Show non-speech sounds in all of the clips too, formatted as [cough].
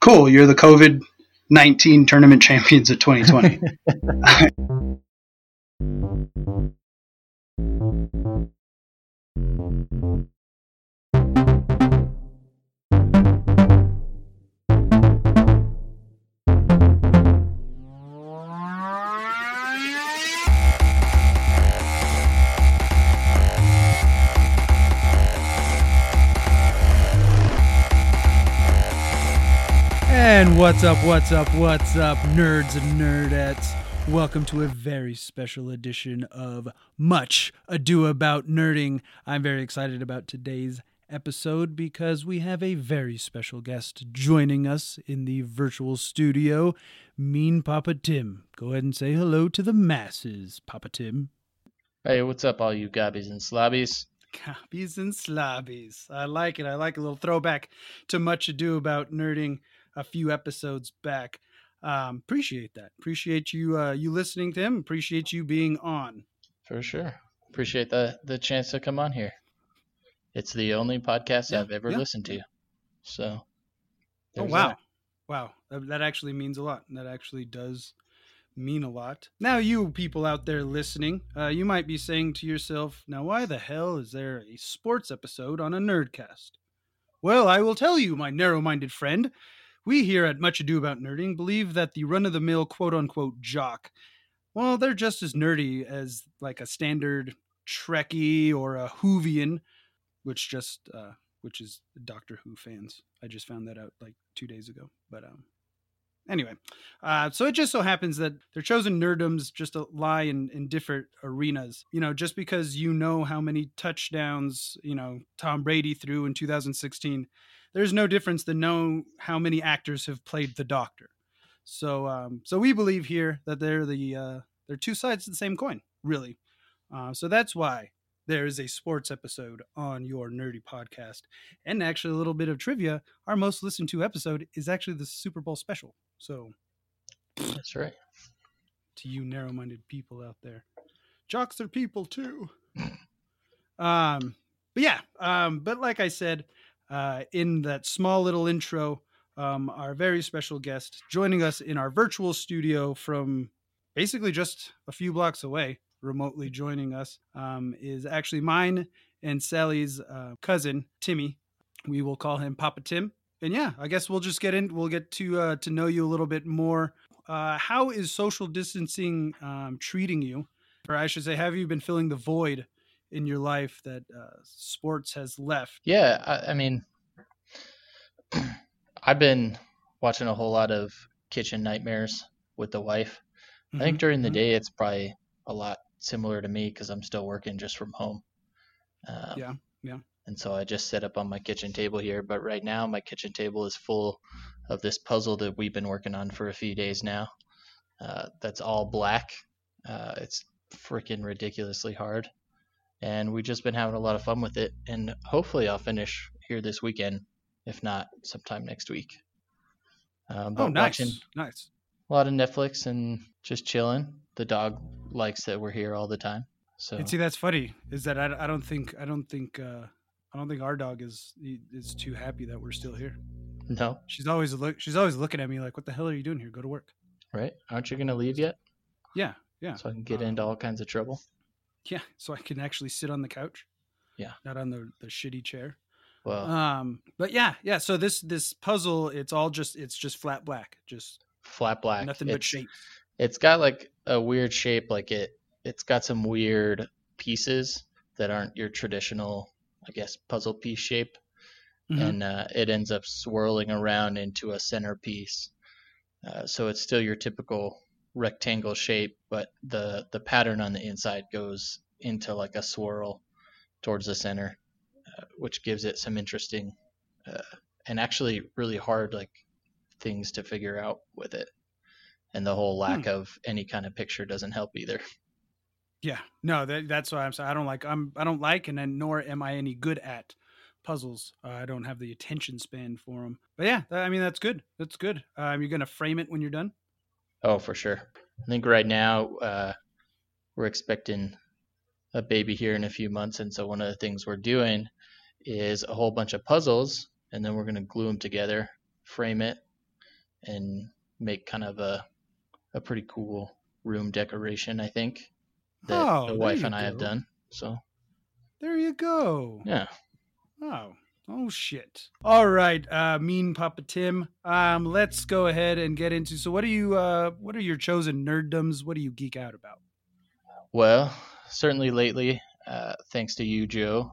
Cool. You're the COVID 19 tournament champions of 2020. [laughs] [laughs] And what's up, what's up, what's up, nerds and nerdettes? Welcome to a very special edition of Much Ado About Nerding. I'm very excited about today's episode because we have a very special guest joining us in the virtual studio, Mean Papa Tim. Go ahead and say hello to the masses, Papa Tim. Hey, what's up, all you gobbies and slobbies? Copies and slobbies. I like it. I like a little throwback to Much Ado About Nerding a few episodes back. Um, appreciate that. Appreciate you uh, you listening to him. Appreciate you being on. For sure. Appreciate the the chance to come on here. It's the only podcast Yeah, I've ever yeah. listened to. So. Oh wow, that. wow, that, that actually means a lot. That actually does mean a lot. Now, you people out there listening, uh, you might be saying to yourself, "Now, why the hell is there a sports episode on a Nerdcast?" Well, I will tell you, my narrow-minded friend. We here at Much Ado About Nerding believe that the run-of-the-mill quote-unquote jock, well, they're just as nerdy as like a standard Trekkie or a Whovian, which just uh, which is Doctor Who fans. I just found that out like two days ago. But um, anyway, uh, so it just so happens that their chosen nerddoms just lie in, in different arenas. You know, just because you know how many touchdowns you know Tom Brady threw in 2016, there's no difference than know how many actors have played the Doctor. So um, so we believe here that they're the uh, they're two sides of the same coin, really. Uh, so that's why there is a sports episode on your nerdy podcast. And actually, a little bit of trivia our most listened to episode is actually the Super Bowl special. So, That's right. to you narrow minded people out there, jocks are people too. [laughs] um, but yeah, um, but like I said, uh, in that small little intro, um, our very special guest joining us in our virtual studio from basically just a few blocks away, remotely joining us, um, is actually mine and Sally's uh, cousin, Timmy. We will call him Papa Tim. And yeah, I guess we'll just get in. We'll get to uh, to know you a little bit more. Uh, how is social distancing um, treating you, or I should say, have you been filling the void in your life that uh, sports has left? Yeah, I, I mean, [clears throat] I've been watching a whole lot of Kitchen Nightmares with the wife. I think Mhm, during the mhm. day it's probably a lot similar to me because I'm still working just from home. Um, Yeah, yeah. And so I just set up on my kitchen table here. But right now, my kitchen table is full of this puzzle that we've been working on for a few days now. Uh, that's all black. Uh, it's freaking ridiculously hard. And we've just been having a lot of fun with it. And hopefully, I'll finish here this weekend, if not sometime next week. Um, Oh, nice, nice. a lot of Netflix and just chilling. The dog likes that we're here all the time. So And see, that's funny. Is that I, I don't think I don't think uh, I don't think our dog is is too happy that we're still here. no, She's always look. She's always looking at me like, "What the hell are you doing here? Go to work." right? Aren't you gonna leave yet? Yeah, yeah, So I can get into Um, all kinds of trouble. Yeah. So I can actually sit on the couch. Yeah. not on the the shitty chair. Well, Um, but yeah, yeah. So this this puzzle, it's all just it's just flat black, just flat black. nothing but shape. It's got like a weird shape. Like it, it's got some weird pieces that aren't your traditional, I guess, puzzle piece shape, Mhm. and uh, it ends up swirling around into a centerpiece. Uh, so it's still your typical rectangle shape, but the the pattern on the inside goes into like a swirl towards the center, uh, which gives it some interesting uh, and actually really hard like things to figure out with it. And the whole lack of any kind of picture doesn't help either. Yeah, no, that, that's why I'm saying I don't like I'm I don't like and then nor am I any good at puzzles. Uh, I don't have the attention span for them. But yeah, that, I mean that's good. That's good. Um, you're gonna frame it when you're done. Oh, for sure. I think right now uh, we're expecting a baby here in a few months, and so one of the things we're doing is a whole bunch of puzzles, and then we're going to glue them together, frame it, and make kind of a a pretty cool room decoration. I think that Oh, the wife and I have done. So There you go. yeah, Oh. Oh shit. All right, uh mean Papa Tim. Um let's go ahead and get into so what are you uh what are your chosen nerddoms? What do you geek out about? well, certainly lately, uh, thanks to you, Joe,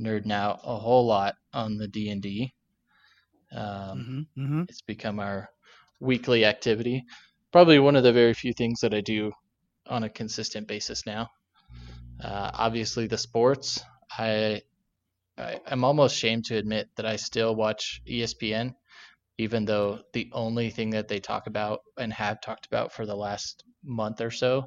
nerding out a whole lot on the D and D. Um, Mhm. Mhm. It's become our weekly activity. Probably one of the very few things that I do on a consistent basis now. Uh, obviously, the sports. I, I I'm almost ashamed to admit that I still watch ESPN, even though the only thing that they talk about and have talked about for the last month or so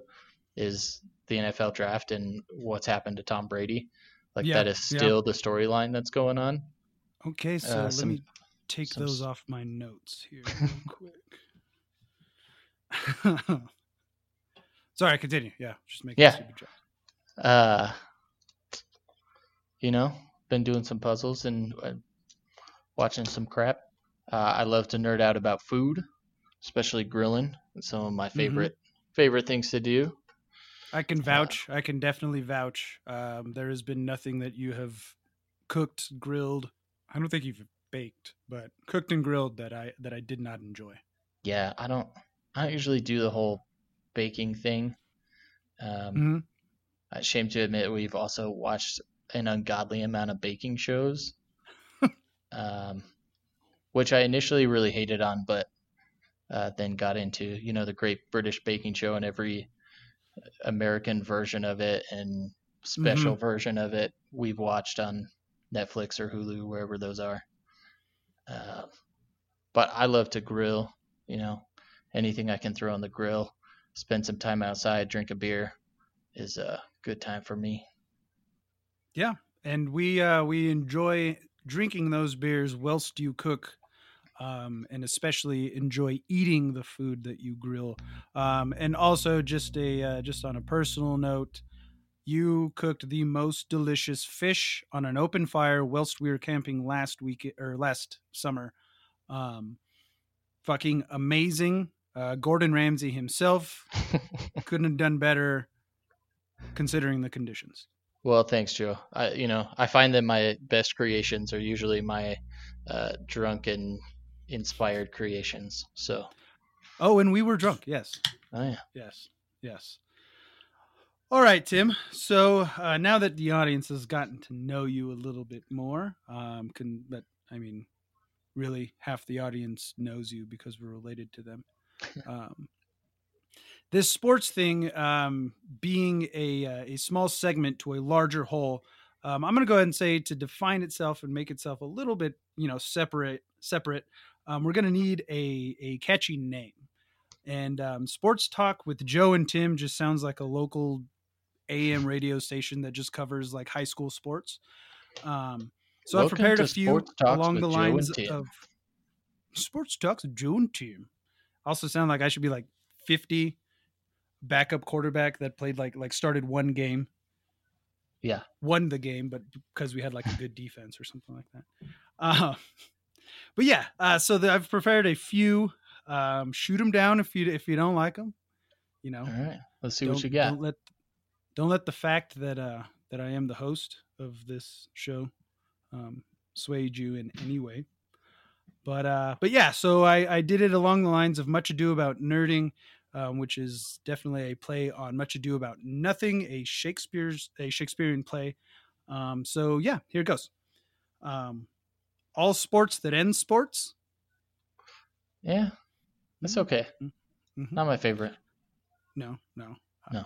is the NFL draft and what's happened to Tom Brady. Like Yeah, that is yeah. still the storyline that's going on. Okay, so Uh, let some- me take some those off my notes here [laughs] real quick. [laughs] Sorry, continue. Yeah, just making Yeah. a stupid joke. uh you know been doing some puzzles and uh, watching some crap uh, i love to nerd out about food especially grilling it's some of my Mm-hmm. favorite favorite things to do I can vouch. I can definitely vouch. Um, there has been nothing that you have cooked, grilled. I don't think you've baked, but cooked and grilled that I that I did not enjoy. yeah i don't i don't usually do the whole baking thing um Mhm. shame to admit we've also watched an ungodly amount of baking shows [laughs] um which i initially really hated on but uh, then got into you know the Great British Baking Show and every American version of it and special version of it we've watched on Netflix or Hulu wherever those are. Uh, but I love to grill, you know, anything I can throw on the grill, spend some time outside, drink a beer is a good time for me. And we uh, we enjoy drinking those beers whilst you cook, um, and especially enjoy eating the food that you grill. Um, and also, just a uh, just on a personal note, you cooked the most delicious fish on an open fire whilst we were camping last week or last summer. Um, fucking amazing. Uh, Gordon Ramsay himself [laughs] couldn't have done better, considering the conditions. Well, thanks, Joe. I, you know, I find that my best creations are usually my uh, drunken, inspired creations. So, Oh, and we were drunk. Yes. oh yeah, Yes. Yes. All right, Tim. So uh, now that the audience has gotten to know you a little bit more, um, can but I mean, really, half the audience knows you because we're related to them. Um, this sports thing um, being a uh, a small segment to a larger whole, um, I'm going to go ahead and say to define itself and make itself a little bit, you know, separate. Separate. Um, we're going to need a a catchy name. And um, sports talk with Joe and Tim just sounds like a local AM radio station that just covers like high school sports. Um, so I've prepared a few along the lines of sports talks with Joe and Tim. Also sound like I should be like 50 backup quarterback that played like like started one game, yeah. won the game, but because we had like a good defense or something like that. Uh, [laughs] but yeah, uh, so the, I've prepared a few. Um, shoot them down if you if you don't like them. You know, All right, let's see don't, what you got. Don't let don't let the fact that uh that I am the host of this show um swayed you in any way. But uh but yeah, so I I did it along the lines of Much Ado About Nerding, um, which is definitely a play on Much Ado About Nothing, a Shakespeare's a Shakespearean play. Um so yeah, here it goes. Um all sports that end sports. Yeah, that's Mhm. okay. Mhm. Not my favorite. No, no. Uh, No.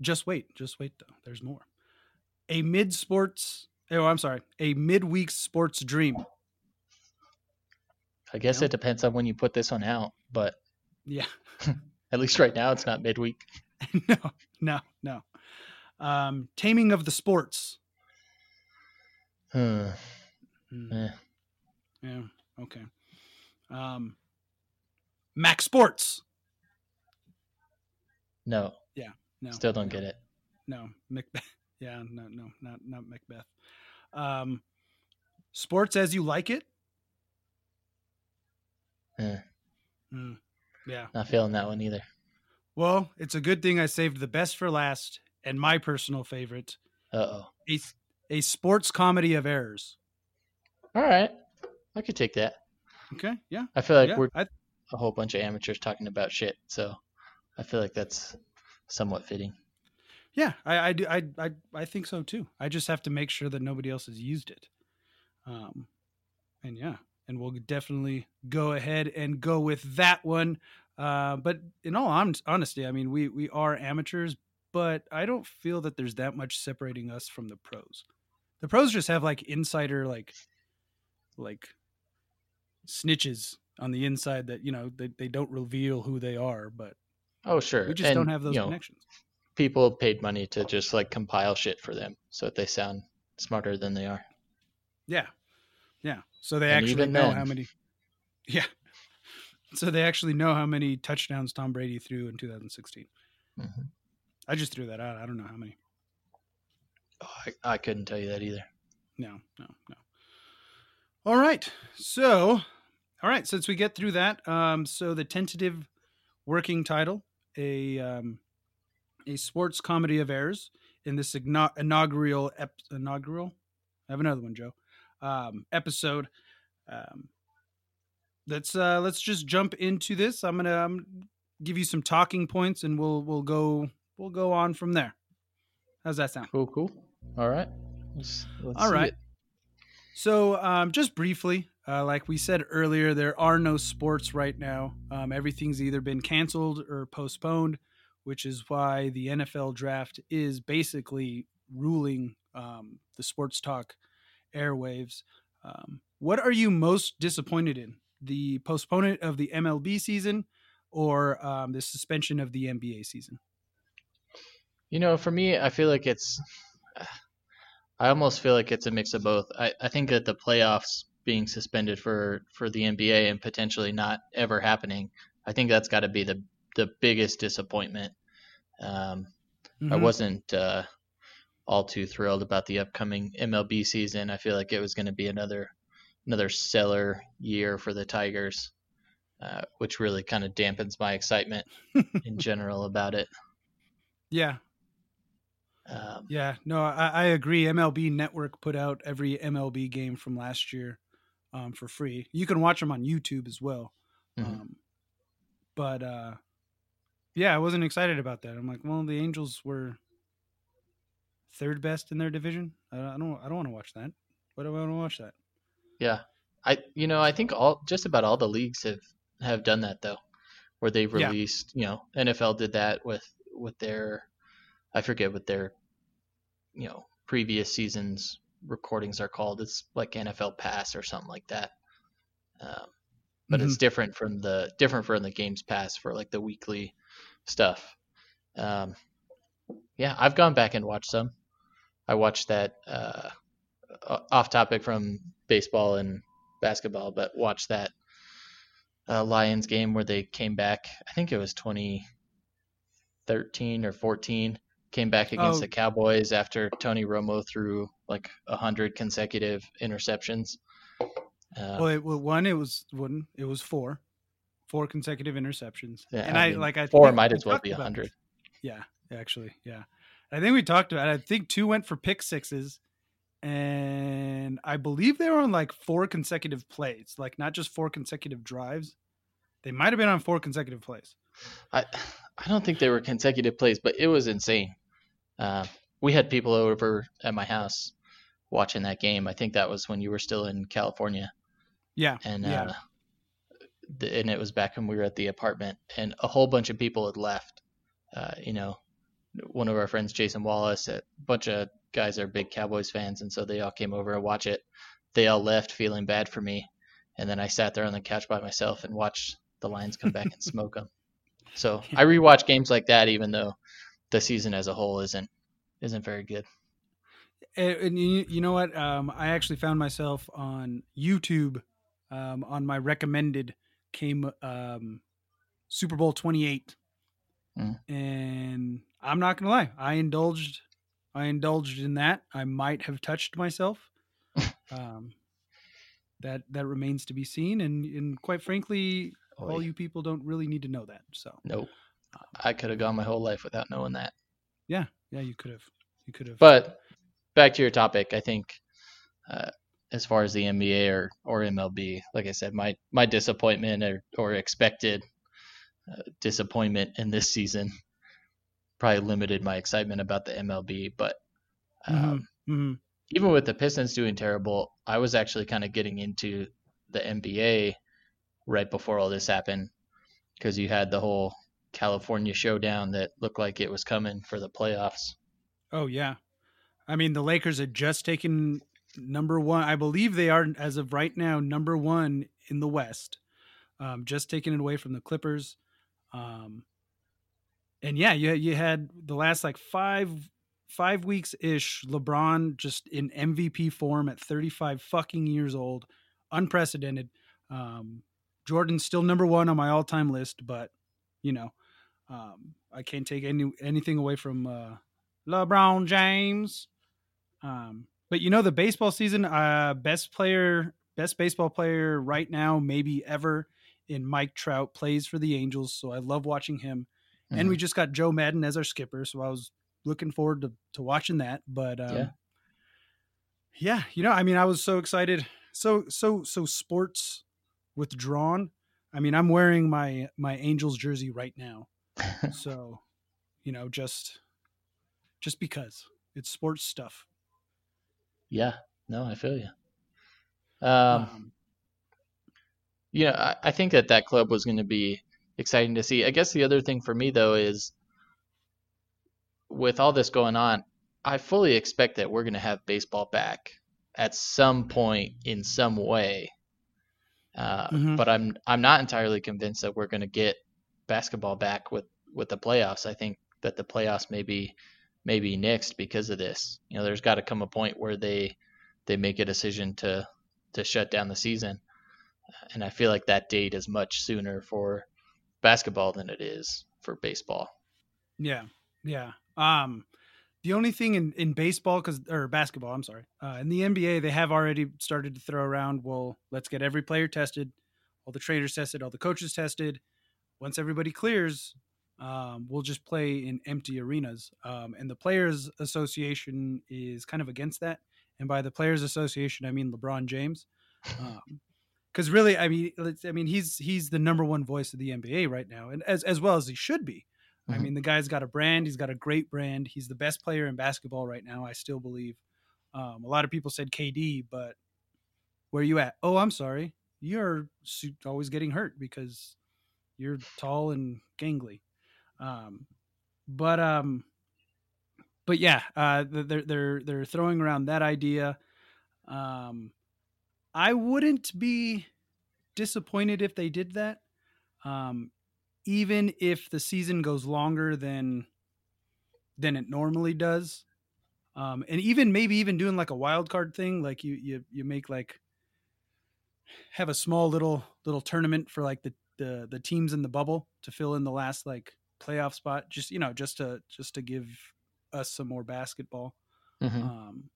Just wait. Just wait, though. There's more. A mid sports. Oh, I'm sorry. A midweek sports dream. I guess No. it depends on when you put this one out, but Yeah. [laughs] at least right now it's not midweek. [laughs] no, no, no. Um, taming of the sports. Hmm. Hmm, Eh. Yeah. Okay. Um, Mac Sports. No, Yeah. No. still don't no, get it. No. Macbeth. [laughs] Yeah. No. No. Not not Macbeth. Um, sports as you like it. Eh. Yeah. Not feeling that one either. Well, it's a good thing I saved the best for last and my personal favorite, Uh oh. a, a sports comedy of errors. All right. I could take that. Okay. Yeah. I feel like yeah. we're I, a whole bunch of amateurs talking about shit, so I feel like that's somewhat fitting. yeah. I, I do. I, I, I think so too. I just have to make sure that nobody else has used it. Um, and yeah, and we'll definitely go ahead and go with that one. Uh, but in all honesty, I mean, we we are amateurs, but I don't feel that there's that much separating us from the pros. The pros just have like insider like like snitches on the inside that you know they, they don't reveal who they are, but Oh sure. we just And, don't have those you know, connections. People paid money to just like compile shit for them so that they sound smarter than they are. Yeah. Yeah. So they And actually know then- how many [laughs] Yeah. So they actually know how many touchdowns Tom Brady threw in 2016. Mhm. I just threw that out. I don't know how many. Oh, I, I couldn't tell you that either. No, no, no. All right. So, all right, since we get through that, um so the tentative working title, a um a sports comedy of errors in this igno- inaugural ep- inaugural I have another one, Joe. Um episode um let's uh let's just jump into this. I'm going to um, give you some talking points and we'll we'll go we'll go on from there. How's that sound? Cool, cool. All right. Let's, let's All right. it. So, um, just briefly, uh, like we said earlier, there are no sports right now. Um, everything's either been canceled or postponed, which is why the NFL draft is basically ruling um, the sports talk airwaves. Um, what are you most disappointed in? The postponement of the MLB season or um, the suspension of the NBA season? You know, for me, I feel like it's. [sighs] I almost feel like it's a mix of both. I, I think that the playoffs being suspended for for the NBA and potentially not ever happening, I think that's got to be the the biggest disappointment. Um, I Mhm. wasn't uh, all too thrilled about the upcoming MLB season. I feel like it was going to be another another stellar year for the Tigers, uh, which really kind of dampens my excitement [laughs] in general about it. Yeah, Um, Yeah, no, I, I agree. MLB Network put out every MLB game from last year um, for free. You can watch them on YouTube as well. Mhm. Um, but uh, yeah, I wasn't excited about that. I'm like, well, the Angels were third best in their division. I, don't, I don't want to watch that. Why do I want to watch that? Yeah, I you know I think all just about all the leagues have have done that though, where they've Yeah. released you know NFL did that with with their I forget what their you know previous seasons recordings are called. It's like NFL Pass or something like that. Um, but Mm-hmm. it's different from the different from the Games Pass for like the weekly stuff. Um, yeah, I've gone back and watched some. I watched that uh, off topic from baseball and basketball, but watched that uh, Lions game where they came back. I think it was 2013 or 14. Came back against Oh. the Cowboys after Tony Romo threw like a hundred consecutive interceptions. Uh, well, it, well, one, it was one, it was four, four consecutive interceptions. yeah, and I, mean, like I four might as well be a hundred. Yeah, actually, yeah. I think we talked about. It. I think two went for pick sixes, and I believe they were on like four consecutive plays, like not just four consecutive drives. They might have been on four consecutive plays. I I don't think they were consecutive plays, but it was insane. Uh, we had people over at my house watching that game. I think that was when you were still in California, Yeah, and yeah, uh, the, and it was back when we were at the apartment, and a whole bunch of people had left. Uh, you know, one of our friends, Jason Wallace, a bunch of guys are big Cowboys fans, and so they all came over and watch it. They all left feeling bad for me, and then I sat there on the couch by myself and watched the Lions come back and [laughs] smoke them. So I rewatch games like that, even though the season as a whole isn't isn't very good. and, and you, you know what? Um, I actually found myself on YouTube. Um, on my recommended came um, Super Bowl twenty eight, Mm. and I'm not gonna lie, I indulged. I indulged in that. I might have touched myself. [laughs] um, that that remains to be seen, and and quite frankly, all you people don't really need to know that. So Nope. I could have gone my whole life without knowing that. yeah, yeah, you could have, you could have. But back to your topic, I think uh, as far as the NBA or, or MLB, like I said, my my disappointment or, or expected uh, disappointment in this season probably limited my excitement about the MLB. But um, hmm even with the Pistons doing terrible, I was actually kind of getting into the NBA right before all this happened because you had the whole California showdown that looked like it was coming for the playoffs. Oh yeah, I mean the Lakers had just taken number one. I believe they are as of right now number one in the West. Um, just taking it away from the Clippers. Um, and yeah, you you had the last like five five weeks ish. LeBron just in MVP form at 35 fucking years old, unprecedented. Um, Jordan's still number one on my all time list, but you know, um, I can't take any anything away from uh, LeBron James. Um, but you know, the baseball season, uh, best player, best baseball player right now, maybe ever, in Mike Trout plays for the Angels. So I love watching him. And we just got Joe Maddon as our skipper, so I was looking forward to, to watching that. But um, Yeah. yeah, you know, I mean, I was so excited, so so so sports withdrawn. I mean, I'm wearing my my Angels jersey right now, [laughs] so you know, just just because it's sports stuff. yeah, no, I feel you. Um, Um, you know, I, I think that that club was going to be exciting to see. I guess the other thing for me though is with all this going on, I fully expect that we're going to have baseball back at some point in some way. Uh, Mhm. But I'm I'm not entirely convinced that we're going to get basketball back with with the playoffs. I think that the playoffs may be maybe next because of this. You know, there's got to come a point where they they make a decision to to shut down the season and I feel like that date is much sooner for basketball than it is for baseball. Yeah, yeah. Um, the only thing in in baseball, because or basketball, I'm sorry, uh, in the NBA, they have already started to throw around. Well, let's get every player tested, all the trainers tested, all the coaches tested. Once everybody clears, um, we'll just play in empty arenas. Um, and the Players Association is kind of against that. And by the Players Association, I mean LeBron James. [laughs] Um, because really, I mean, I mean, he's he's the number one voice of the NBA right now, and as as well as he should be. I Mhm. mean, the guy's got a brand. He's got a great brand. He's the best player in basketball right now. I still believe. Um, a lot of people said KD, but where you at? Oh, I'm sorry. You're always getting hurt because you're tall and gangly. Um, but um, but yeah, uh, they're they're they're throwing around that idea. Um, I wouldn't be disappointed if they did that. Um, even if the season goes longer than than it normally does. Um, and even maybe even doing like a wild card thing, like you you you make like have a small little little tournament for like the the the teams in the bubble to fill in the last like playoff spot, just you know, just to just to give us some more basketball. Mhm. Um,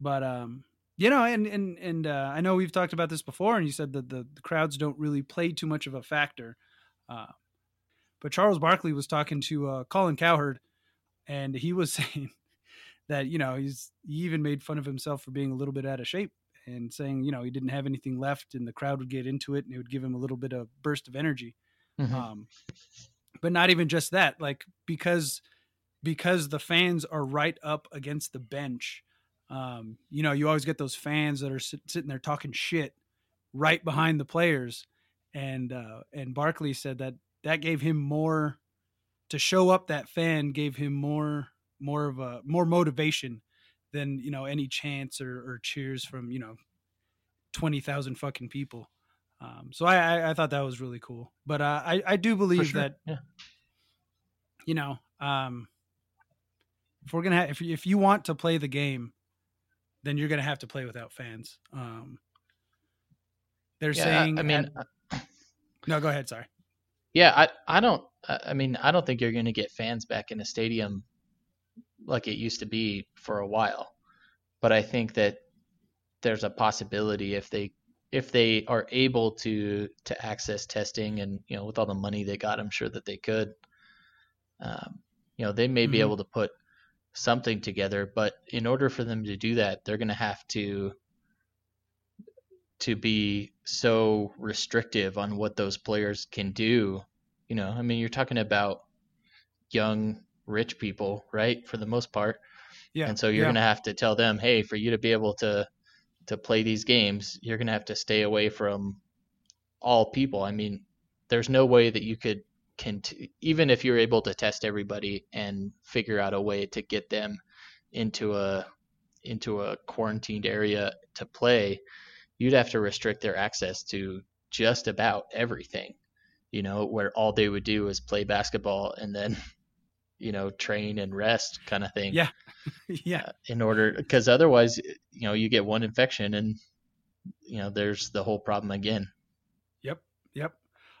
but um, you know, and and and uh, I know we've talked about this before, and you said that the, the crowds don't really play too much of a factor. Uh, but Charles Barkley was talking to uh, Colin Cowherd, and he was [laughs] saying that you know he's he even made fun of himself for being a little bit out of shape and saying you know he didn't have anything left, and the crowd would get into it, and it would give him a little bit of burst of energy. Mhm. Um, but not even just that, like because because the fans are right up against the bench. Um, you know, you always get those fans that are sit- sitting there talking shit right behind the players, and uh, and Barkley said that that gave him more to show up. That fan gave him more more of a more motivation than you know any chants or, or cheers from you know twenty thousand fucking people. Um, so I, I I thought that was really cool. But uh, I I do believe sure. that yeah. you know, um, if we're gonna have, if if you want to play the game, then you're gonna have to play without fans. Um, they're Yeah, saying, I mean, at- no, go ahead. Sorry. yeah, I I don't I I mean, I don't think you're going to get fans back in a stadium like it used to be for a while. But I think that there's a possibility if they if they are able to to access testing and you know with all the money they got, I'm sure that they could. Um, you know, they may be Mhm. able to put something together, but in order for them to do that, they're going to have to to be so restrictive on what those players can do. You know, I mean, you're talking about young, rich people, right? For the most part. Yeah. And so you're yeah. going to have to tell them, hey, for you to be able to to play these games, you're going to have to stay away from all people. I mean, there's no way that you could can even if you're able to test everybody and figure out a way to get them into a into a quarantined area to play, you'd have to restrict their access to just about everything. You know, where all they would do is play basketball and then [laughs] you know train and rest kind of thing Yeah. [laughs] yeah. uh, in order because otherwise you know you get one infection and you know there's the whole problem again Yep. Yep.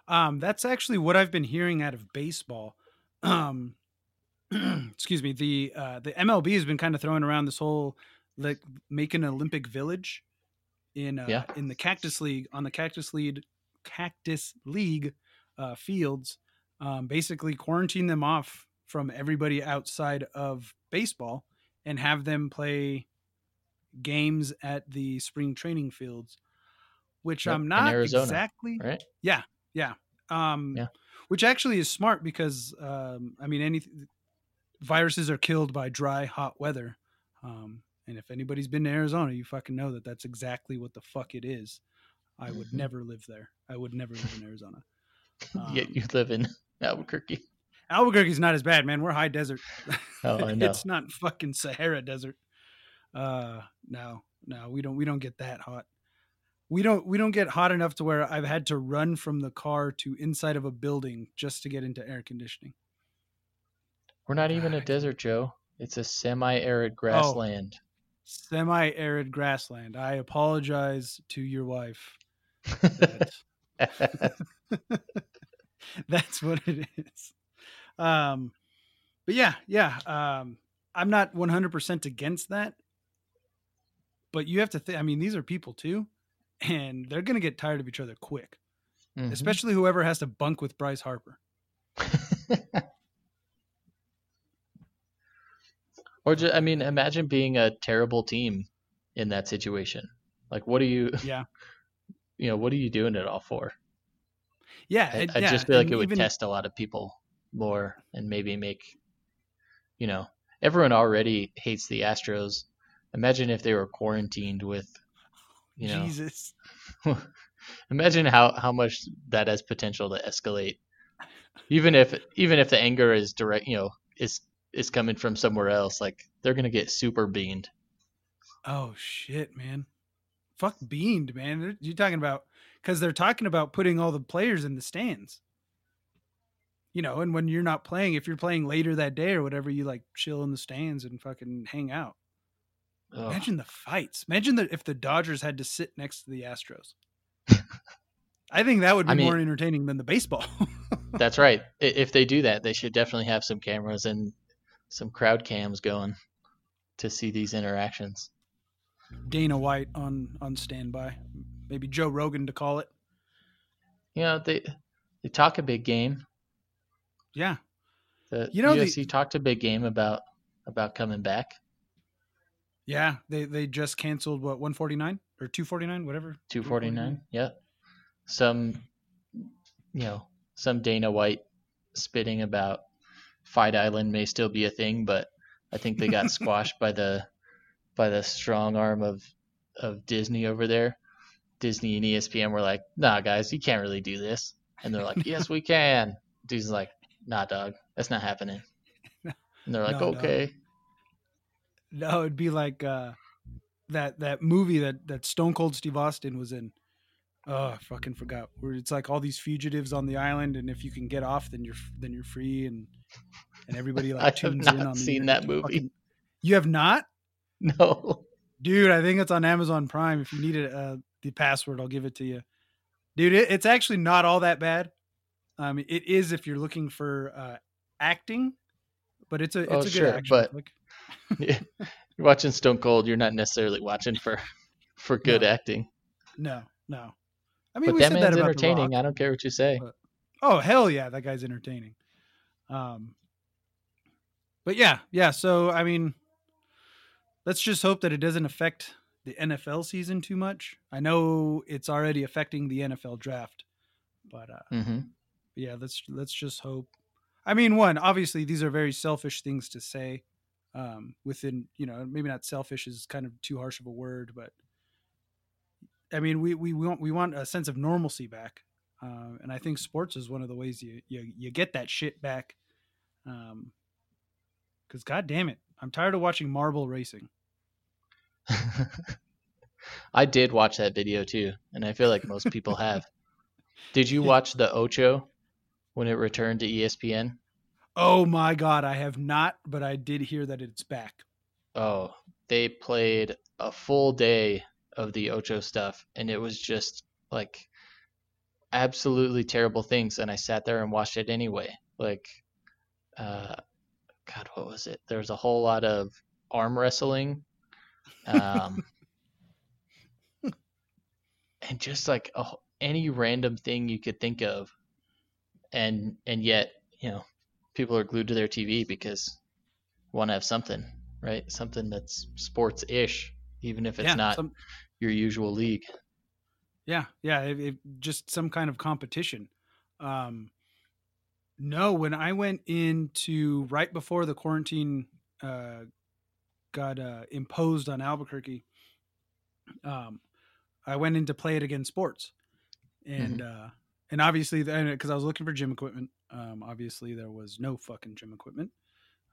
Um, that's actually what I've been hearing out of baseball. Um, [clears throat] excuse me. The uh, the MLB has been kind of throwing around this whole like making an Olympic village in uh, Yeah. in the Cactus League on the Cactus League Cactus League uh, fields. Um, basically, quarantine them off from everybody outside of baseball and have them play games at the spring training fields, which Yep, I'm not Arizona, exactly right um Yeah. which actually is smart because um i mean any viruses are killed by dry hot weather um and if anybody's been to arizona you fucking know that that's exactly what the fuck it is. I would Mhm. never live there. I would never live in arizona. [laughs] Um, yet you live in [laughs] albuquerque. Albuquerque's not as bad man. We're high desert. [laughs] Oh, I know. it's not fucking sahara desert. Uh no no we don't we don't get that hot we don't we don't get hot enough to where i've had to run from the car to inside of a building just to get into air conditioning. We're not even a desert joe. It's a semi-arid Oh. grassland. Semi-arid grassland. I apologize to your wife. [laughs] That [laughs] that's what it is. Um but yeah yeah um i'm not 100% against that but you have to think i mean these are people too and they're going to get tired of each other quick Mhm. especially whoever has to bunk with bryce harper [laughs] or just, i mean imagine being a terrible team in that situation like what are you [laughs] yeah you know what are you doing it all for yeah I, it- I yeah, just feel like and it would even- test a lot of people more and maybe make, you know, everyone already hates the Astros. Imagine if they were quarantined with, you know, jesus [laughs] imagine how how much that has potential to escalate. Even if even if the anger is direct, you know, is is coming from somewhere else, like they're gonna get super beamed. Oh shit, man! Fuck beamed, man. You're talking about because they're talking about putting all the players in the stands. You know, and when you're not playing, if you're playing later that day or whatever, you like chill in the stands and fucking hang out. Ugh. Imagine the fights. Imagine that if the Dodgers had to sit next to the Astros. [laughs] I think that would be I mean- more entertaining than the baseball. [laughs] That's right. If they do that, they should definitely have some cameras and some crowd cams going to see these interactions. Dana White on on standby. Maybe Joe Rogan to call it. You know, they they talk a big game. Yeah. The You know, the- talked a big game about about coming back. Yeah. They they just canceled what 149 or 249, whatever. 249. Yeah. Some you know, some Dana White spitting about Fight Island may still be a thing, but I think they got [laughs] squashed by the by the strong arm of of Disney over there. Disney and ESPN were like, "Nah, guys, you can't really do this." And they're like, [laughs] "Yes, we can." Dude's like, "Nah, dog, that's not happening." [laughs] And they're like, No, "Okay." No, it'd be like uh, that that movie that that Stone Cold Steve Austin was in. Oh, I fucking forgot. Where it's like all these fugitives on the island, and if you can get off, then you're then you're free, and and everybody like [laughs] I have tunes not in on seen that movie. fucking- [laughs] you have not, No. dude? I think it's on Amazon Prime. If you need it, uh, the password, I'll give it to you, dude. It, it's actually not all that bad. Um, it is if you're looking for uh, acting, but it's a it's Oh, a good sure, action but- flick. [laughs] you're watching Stone Cold, you're not necessarily watching for for good No. acting. No, no. I mean, but we that said man's that about entertaining. Rock. I don't care what you say. But- Oh hell yeah, that guy's entertaining. Um, but yeah, yeah. So I mean, let's just hope that it doesn't affect the NFL season too much. I know it's already affecting the NFL draft, but uh, hmm yeah, let's let's just hope. I mean, one obviously these are very selfish things to say. Um, within you know, maybe not selfish is kind of too harsh of a word, but I mean, we we want we want a sense of normalcy back, uh, and I think sports is one of the ways you you, you get that shit back. Um, because god damn it, I'm tired of watching marble racing. [laughs] I did watch that video too, and I feel like most people have. [laughs] Did you watch the Ocho when it returned to ESPN? Oh my god, I have not, but I did hear that it's back. Oh, they played a full day of the Ocho stuff, and it was just like absolutely terrible things. And I sat there and watched it anyway. Like, uh, God, what was it? There was a whole lot of arm wrestling, um, [laughs] and just like a, any random thing you could think of, and and yet you know people are glued to their TV because want to have something, right? Something that's sports ish, even if it's yeah, not some- your usual league. Yeah, yeah, it, it, just some kind of competition. Um, no, when I went into right before the quarantine uh, got uh, imposed on Albuquerque, um, I went in to Play It Again Sports, and uh, and obviously because I was looking for gym equipment, um, obviously there was no fucking gym equipment,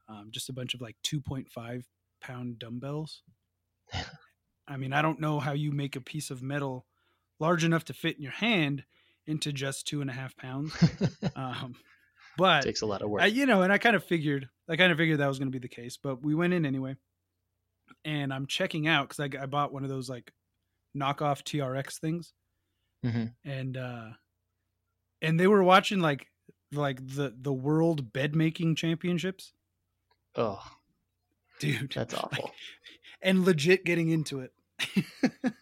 um, just a bunch of like two point five pound dumbbells. I mean, I don't know how you make a piece of metal large enough to fit in your hand into just two and a half pounds. Um, but Takes a lot of work. I, you know, and I kind of figured, I kind of figured that was going to be the case, but we went in anyway. And I'm checking out because I, I bought one of those like knockoff TRX things, Mhm. and uh, and they were watching like like the the world bed making championships, oh, dude. that's [laughs] awful. and legit getting into it. [laughs]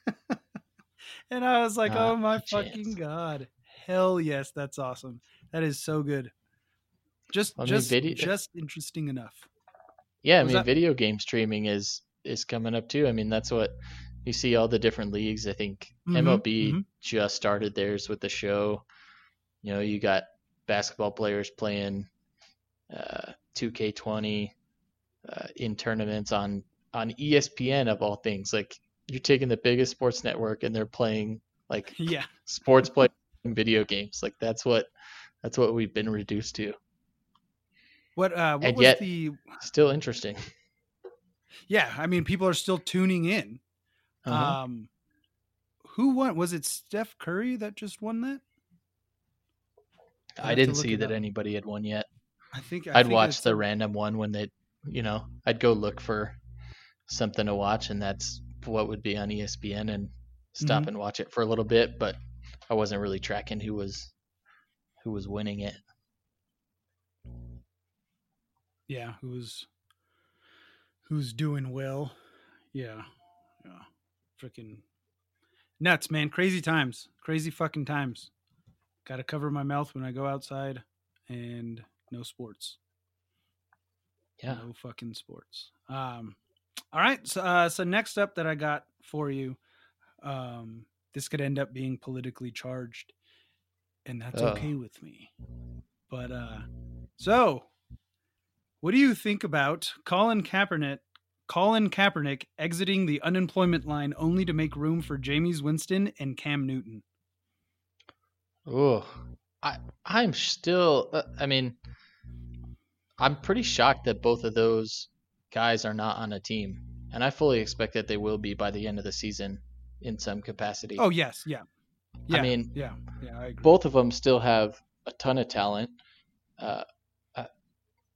and I was like, Not "Oh my fucking god, hell yes, that's awesome. That is so good. Just, I mean, just, video- just interesting enough. Yeah, I mean, that- video game streaming is is coming up too. I mean, that's what you see all the different leagues. I think Mhm, MLB mhm. just started theirs with the show. You know, you got basketball players playing uh, 2K20 uh, in tournaments on on ESPN of all things. Like you're taking the biggest sports network and they're playing like [laughs] Yeah, sports playing [laughs] video games. Like that's what that's what we've been reduced to. what, uh, what And was yet- the? Still interesting. [laughs] Yeah, I mean, people are still tuning in. Uh-huh. Um, who won? Was it Steph Curry that just won that? I'll I didn't see that up. anybody had won yet. I think I I'd think watch the random one when they, you know, I'd go look for something to watch, and that's what would be on ESPN, and stop Mm-hmm. and watch it for a little bit. But I wasn't really tracking who was who was winning it. yeah who's who's doing well yeah yeah freaking nuts man crazy times crazy fucking times gotta cover my mouth when i go outside and no sports Yeah. no fucking sports um all right so uh so next up that i got for you um this could end up being politically charged and that's Oh. okay with me but uh so what do you think about Colin Kaepernick Colin Kaepernick exiting the unemployment line only to make room for Jameis Winston and Cam Newton? Oh, I I'm still. Uh, I mean, I'm pretty shocked that both of those guys are not on a team, and I fully expect that they will be by the end of the season in some capacity. Oh yes, yeah. Yeah. mean, yeah, yeah, I agree. both of them still have a ton of talent. Uh, I,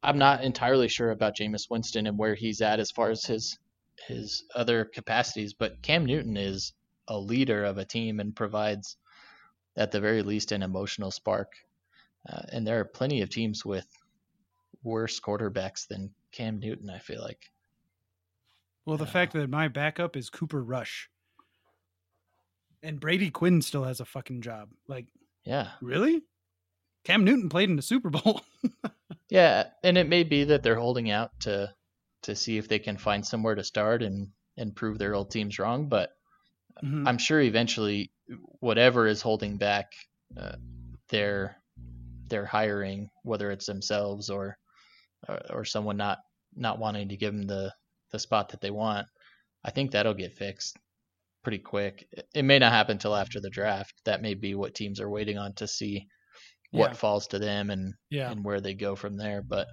I'm not entirely sure about Jameis Winston and where he's at as far as his his other capacities, but Cam Newton is a leader of a team and provides, at the very least, an emotional spark. Uh, and there are plenty of teams with worse quarterbacks than Cam Newton. I feel like. Well, the uh, fact that my backup is Cooper Rush. And Brady Quinn still has a fucking job. Like, Yeah. really? Cam Newton played in the Super Bowl. [laughs] Yeah, and it may be that they're holding out to to see if they can find somewhere to start and and prove their old teams wrong, but Mhm. I'm sure eventually whatever is holding back uh, their their hiring, whether it's themselves or, or or someone not not wanting to give them the the spot that they want, I think that'll get fixed pretty quick. It- may not happen until after the draft. That may be what teams are waiting on to see what Yeah. falls to them and yeah. and where they go from there. But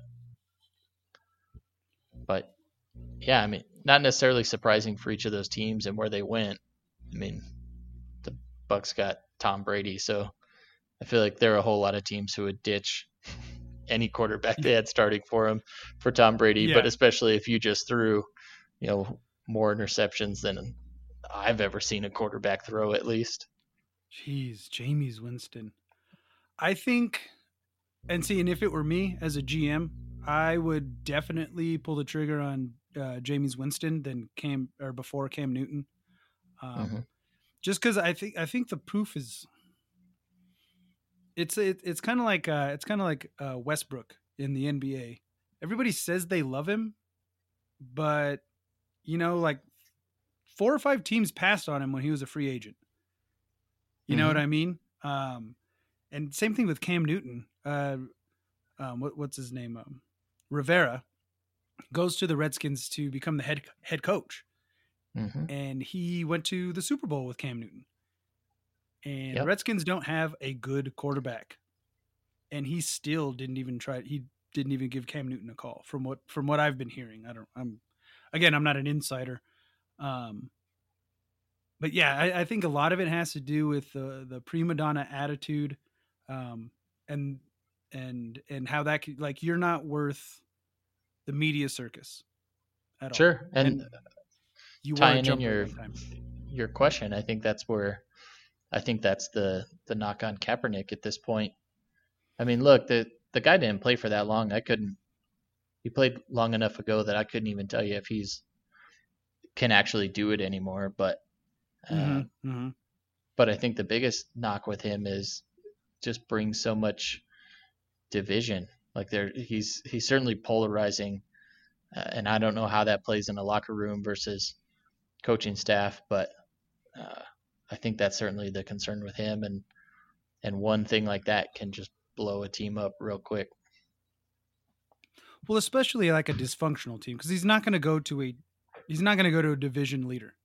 but yeah, I mean, not necessarily surprising for each of those teams and where they went. I mean, the Bucs got Tom Brady, so I feel like there are a whole lot of teams who would ditch any quarterback they had starting for him for Tom Brady. But especially if you just threw, you know, more interceptions than I've ever seen a quarterback throw, at least. Jeez, Jameis Winston. I think, and see, and if it were me as a GM, I would definitely pull the trigger on uh, Jameis Winston than Cam or before Cam Newton. Um, Mhm. Just because I think I think the proof is. It's it, it's kind of like uh, it's kind of like uh, Westbrook in the NBA. Everybody says they love him, but you know, like four or five teams passed on him when he was a free agent. You know Mhm. what I mean? Um, and same thing with Cam Newton. Uh, um, what, what's his name? Um, Rivera goes to the Redskins to become the head head coach, hmm and he went to the Super Bowl with Cam Newton. And the Yep. Redskins don't have a good quarterback, and he still didn't even try. He didn't even give Cam Newton a call. From what from what I've been hearing, I don't. I'm again, I'm not an insider. Um, but yeah, I, I think a lot of it has to do with the the prima donna attitude, um, and and and how that could, like you're not worth the media circus at all. Sure. And, And You tying in your your question, I think that's where I think that's the the knock on Kaepernick at this point. I mean, look, the the guy didn't play for that long. I couldn't. He played long enough ago that I couldn't even tell you if he's can actually do it anymore. But uh, Mhm, mhm. but I think the biggest knock with him is just brings so much division. Like there, he's he's certainly polarizing, uh, and I don't know how that plays in a locker room versus coaching staff, but uh, I think that's certainly the concern with him, and and one thing like that can just blow a team up real quick. Well, especially like a dysfunctional team because he's not going to go to a he's not going to go to a division leader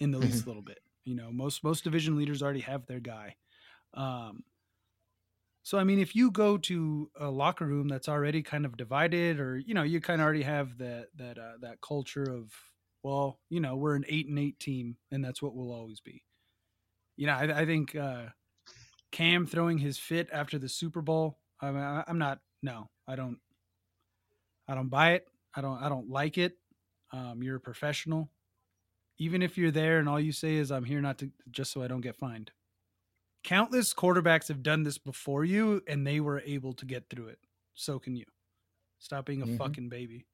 in the least little bit. You know, most most division leaders already have their guy. Um, so I mean, if you go to a locker room that's already kind of divided, or you know, you kind of already have that that uh, that culture of well, you know, we're an eight and eight team, and that's what we'll always be. You know, I, I think uh, Cam throwing his fit after the Super Bowl. I mean, I, I'm not. No, I don't. I don't buy it. I don't. I don't like it. Um, you're a professional. Even if you're there and all you say is "I'm here not to," just so I don't get fined. Countless quarterbacks have done this before you, and they were able to get through it. So can you. Stop being a Mhm. fucking baby.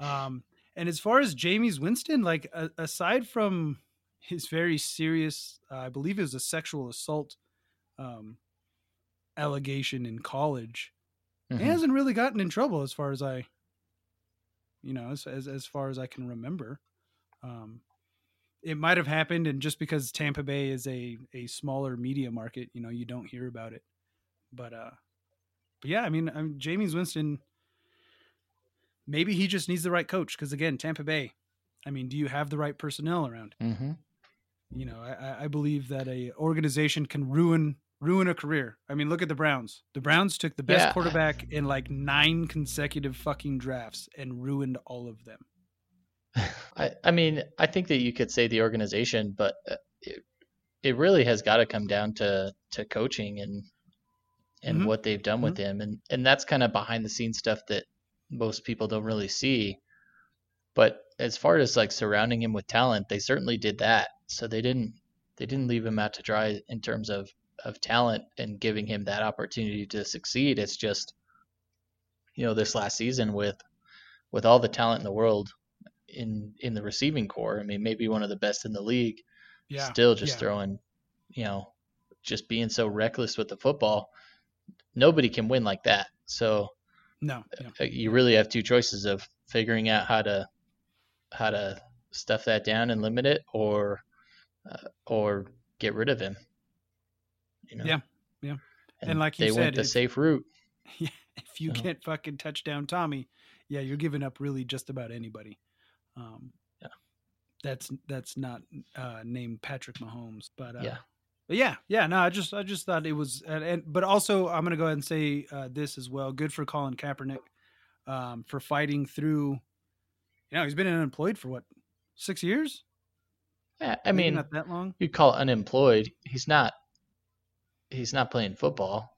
Um, and as far as Jameis Winston, like a, aside from his very serious, uh, I believe it was a sexual assault um, allegation in college, Mhm. he hasn't really gotten in trouble as far as I, you know, as as, as far as I can remember. Um, it might have happened, and just because Tampa Bay is a a smaller media market, you know, you don't hear about it. But uh, but yeah, I mean, I mean Jameis Winston. Maybe he just needs the right coach because again, Tampa Bay. I mean, do you have the right personnel around? Mhm. You know, I, I- believe that a organization can ruin ruin a career. I mean, look at the Browns. The Browns took the best Yeah. quarterback in like nine consecutive fucking drafts and ruined all of them. [laughs] I, I mean, I think that you could say the organization, but uh, it, it really has got to come down to, to coaching and and Mhm. what they've done with him, and and that's kind of behind the scenes stuff that most people don't really see. But as far as like surrounding him with talent, they certainly did that. So they didn't they didn't leave him out to dry in terms of of talent and giving him that opportunity to succeed. It's just you know this last season with with all the talent in the world in in the receiving corps. I mean, maybe one of the best in the league. Yeah. Still just yeah. throwing you know, just being so reckless with the football, nobody can win like that. So No. yeah. uh, you really have two choices of figuring out how to how to stuff that down and limit it, or uh, or get rid of him. You know? Yeah, yeah. And, And like you they said, went the if- safe route. [laughs] Yeah, if you Uh-huh. can't fucking touch down Tommy, yeah, you're giving up really just about anybody. Um, Yeah. that's that's not uh, named Patrick Mahomes, but uh, Yeah. Yeah, yeah. No, I just I just thought it was, and, and but also I'm gonna go ahead and say uh, this as well. Good for Colin Kaepernick um, for fighting through. You know, he's been unemployed for what six years? Yeah, I Maybe mean, not that long. you'd call it unemployed. He's not. He's not playing football.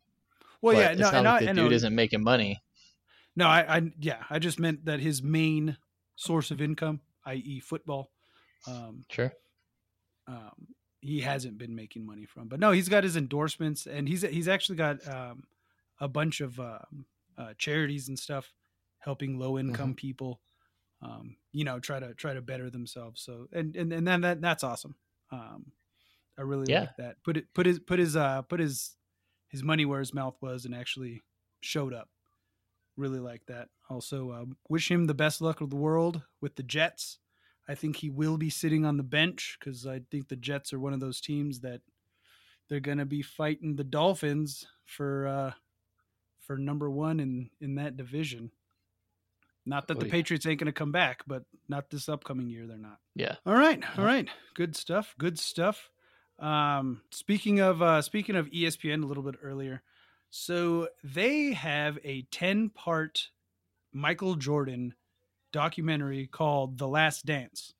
Well, yeah, it's no, not and like I, the dude isn't making money. No, I, I yeah, I just meant that his main source of income, i.e., football, um, Sure. um, he hasn't been making money from. But no, he's got his endorsements, and he's he's actually got um, a bunch of um, uh, charities and stuff helping low income people. Um, you know, try to try to better themselves. So and and and then that that's awesome. Um, I really Yeah. like that. Put it put his put his uh put his his money where his mouth was and actually showed up. Really like that. Also, uh, wish him the best luck of the world with the Jets. I think he will be sitting on the bench because I think the Jets are one of those teams that they're going to be fighting the Dolphins for uh, for number one in in that division. Not that the Oy. Patriots ain't going to come back, but not this upcoming year. They're not. Yeah. All right, all Yeah. right, good stuff, good stuff. Um, speaking of uh, speaking of ESPN, a little bit earlier, so they have a ten part Michael Jordan documentary called The Last Dance,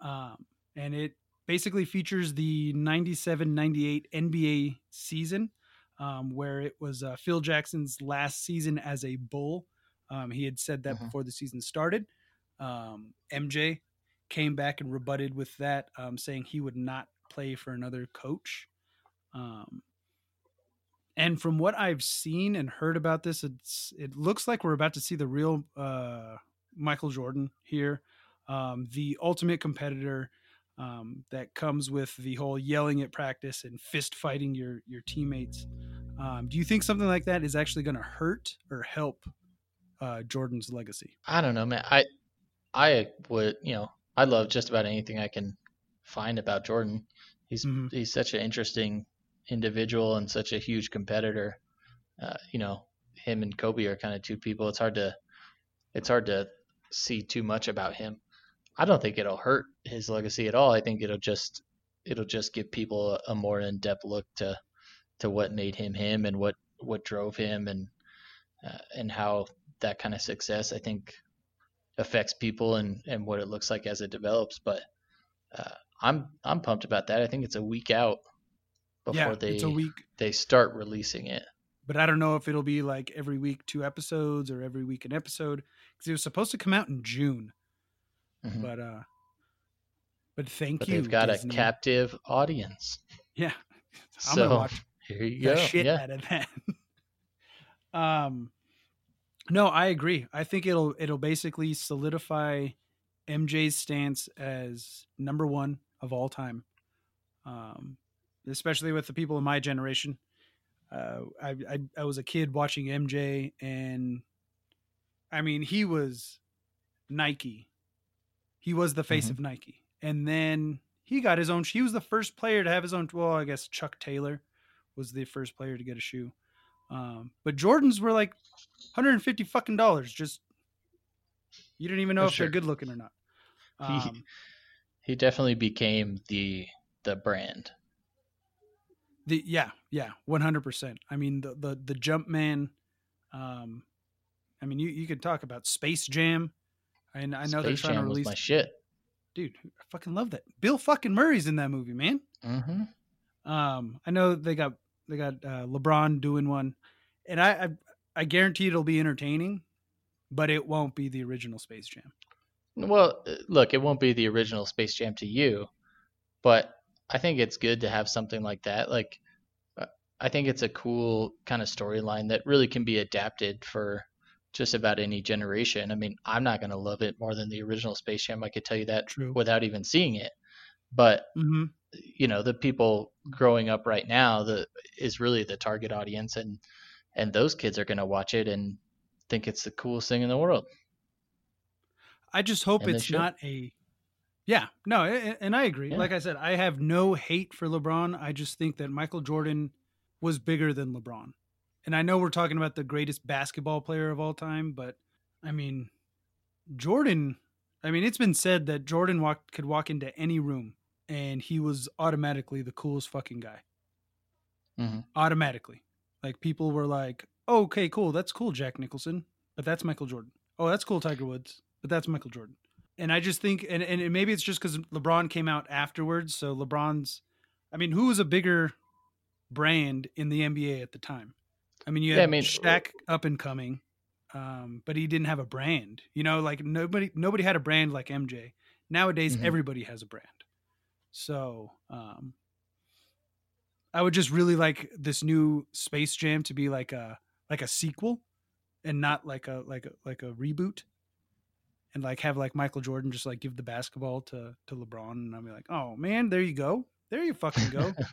um, and it basically features the 97-98 NBA season, um, where it was uh, Phil Jackson's last season as a Bull. Um, he had said that Mhm. before the season started. Um, MJ came back and rebutted with that, um, saying he would not play for another coach. Um, and from what I've seen and heard about this, it's it looks like we're about to see the real uh, Michael Jordan here, um, the ultimate competitor um, that comes with the whole yelling at practice and fist fighting your your teammates. Um, do you think something like that is actually going to hurt or help uh, Jordan's legacy? I don't know, man. I I would, you know, I love just about anything I can find about Jordan. He's Mhm. he's such an interesting individual and such a huge competitor. Uh, you know, him and Kobe are kind of two people. It's hard to it's hard to see too much about him. I don't think it'll hurt his legacy at all. I think it'll just it'll just give people a, a more in-depth look to to what made him him and what what drove him and uh, and how that kind of success I think affects people and and what it looks like as it develops. But uh, I'm I'm pumped about that. I think it's a week out before yeah, they it's a week, they start releasing it. But I don't know if it'll be like every week two episodes or every week an episode because it was supposed to come out in June. Mhm. But uh, but thank But you. they've got Disney. a captive audience. Yeah, [laughs] I'm So gonna watch here you the go. shit Yeah. out of that. [laughs] um, no, I agree. I think it'll it'll basically solidify MJ's stance as number one of all time. Um, especially with the people in my generation. Uh, I, I I was a kid watching MJ, and I mean he was Nike. He was the face Mhm. of Nike, and then he got his own. He was the first player to have his own. Well, I guess Chuck Taylor was the first player to get a shoe. Um, but Jordans were like 150 fucking dollars. Just you didn't even know if sure. they're good looking or not. [laughs] He- Um, He definitely became the the brand. The yeah yeah 100. percent I mean the the the Jumpman. Um, I mean you you could talk about Space Jam. And I know they're trying Jam to release. my shit. Dude, I fucking love that. Bill fucking Murray's in that movie, man. hmm Um, I know they got they got uh, LeBron doing one, and I, I I guarantee it'll be entertaining, but it won't be the original Space Jam. Well, uh, look, it won't be the original Space Jam to you, but I think it's good to have something like that. Like, uh, I think it's a cool kind of storyline that really can be adapted for just about any generation. I mean, I'm not going to love it more than the original Space Jam. I could tell you that True. without even seeing it. But hmm you know the people growing up right now is really the target audience and and those kids are going to watch it and think it's the coolest thing in the world I just hope And it's not a. Yeah, no, and I agree. Yeah. Like I said, I have no hate for LeBron. I just think that Michael Jordan was bigger than LeBron. And I know we're talking about the greatest basketball player of all time, but I mean, Jordan. I mean, it's been said that Jordan walked could walk into any room and he was automatically the coolest fucking guy. Mhm. Automatically, like people were like, oh, "Okay, cool, that's cool, Jack Nicholson," but that's Michael Jordan. Oh, that's cool, Tiger Woods, but that's Michael Jordan. And I just think, and and maybe it's just because LeBron came out afterwards. So LeBron's, I mean, who was a bigger brand in the NBA at the time? I mean, you Yeah, had I mean- Shaq up and coming, um, but he didn't have a brand. You know, like nobody nobody had a brand like MJ. Nowadays, Mhm. everybody has a brand. So um, I would just really like this new Space Jam to be like a like a sequel, and not like a like a like a reboot, and like have like Michael Jordan just like give the basketball to to LeBron, and I'll be like, oh man, there you go, there you fucking go. [laughs]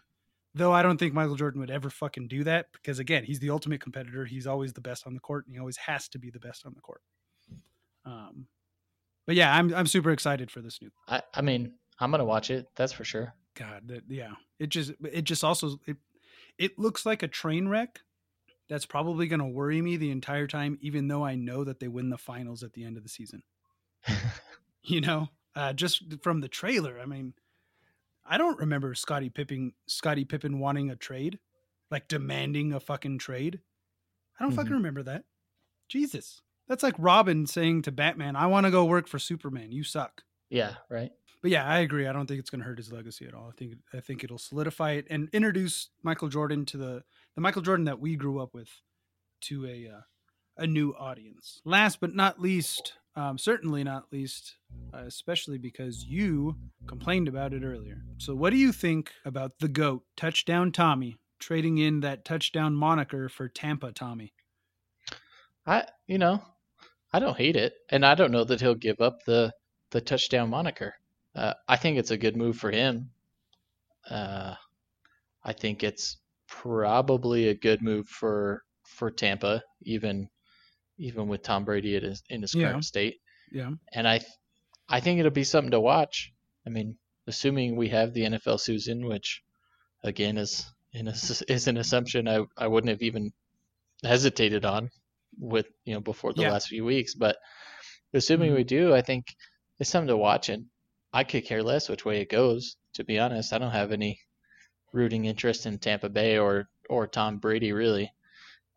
Though I don't think Michael Jordan would ever fucking do that because again, he's the ultimate competitor. He's always the best on the court, and he always has to be the best on the court. Um, but yeah, I'm I'm super excited for this new I, I mean i'm gonna watch it that's for sure God, that yeah. It just it just also it it looks like a train wreck. That's probably going to worry me the entire time, even though I know that they win the finals at the end of the season. [laughs] You know, uh, just from the trailer. I mean, I don't remember Scottie Pippen Scottie Pippen wanting a trade, like demanding a fucking trade. I don't fucking Mhm. remember that. Jesus, that's like Robin saying to Batman, "I want to go work for Superman. You suck." yeah right But yeah, I agree. I don't think it's going to hurt his legacy at all. I think I think it'll solidify it and introduce Michael Jordan to the the Michael Jordan that we grew up with to a uh, a new audience. Last but not least, um, certainly not least, uh, especially because you complained about it earlier. So, what do you think about the goat touchdown Tommy trading in that touchdown moniker for Tampa Tommy? I you know, I don't hate it, and I don't know that he'll give up the the touchdown moniker. Uh, I think it's a good move for him. Uh, I think it's probably a good move for for Tampa, even even with Tom Brady at his, in his Yeah. current state. Yeah. And I I think it'll be something to watch. I mean, assuming we have the NFL season, which again is in a, [laughs] is an assumption I, I wouldn't have even hesitated on with you know before the Yeah. last few weeks. But assuming Mhm. we do, I think it's something to watch, and I could care less which way it goes. To be honest, I don't have any rooting interest in Tampa Bay or or Tom Brady really,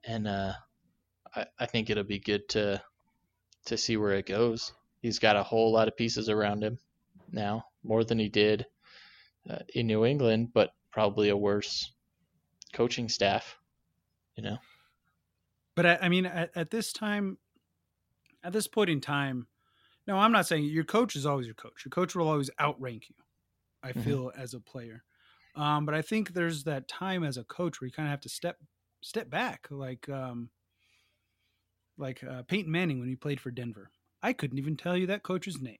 and uh, I I think it'll be good to to see where it goes. He's got a whole lot of pieces around him now, more than he did uh, in New England, but probably a worse coaching staff. You know, But I, I mean, at, at this time, at this point in time, no, I'm not saying your coach is always your coach. Your coach will always outrank you. I Mhm. feel as a player, um, but I think there's that time as a coach where you kind of have to step step back, like um, like uh, Peyton Manning when he played for Denver. I couldn't even tell you that coach's name,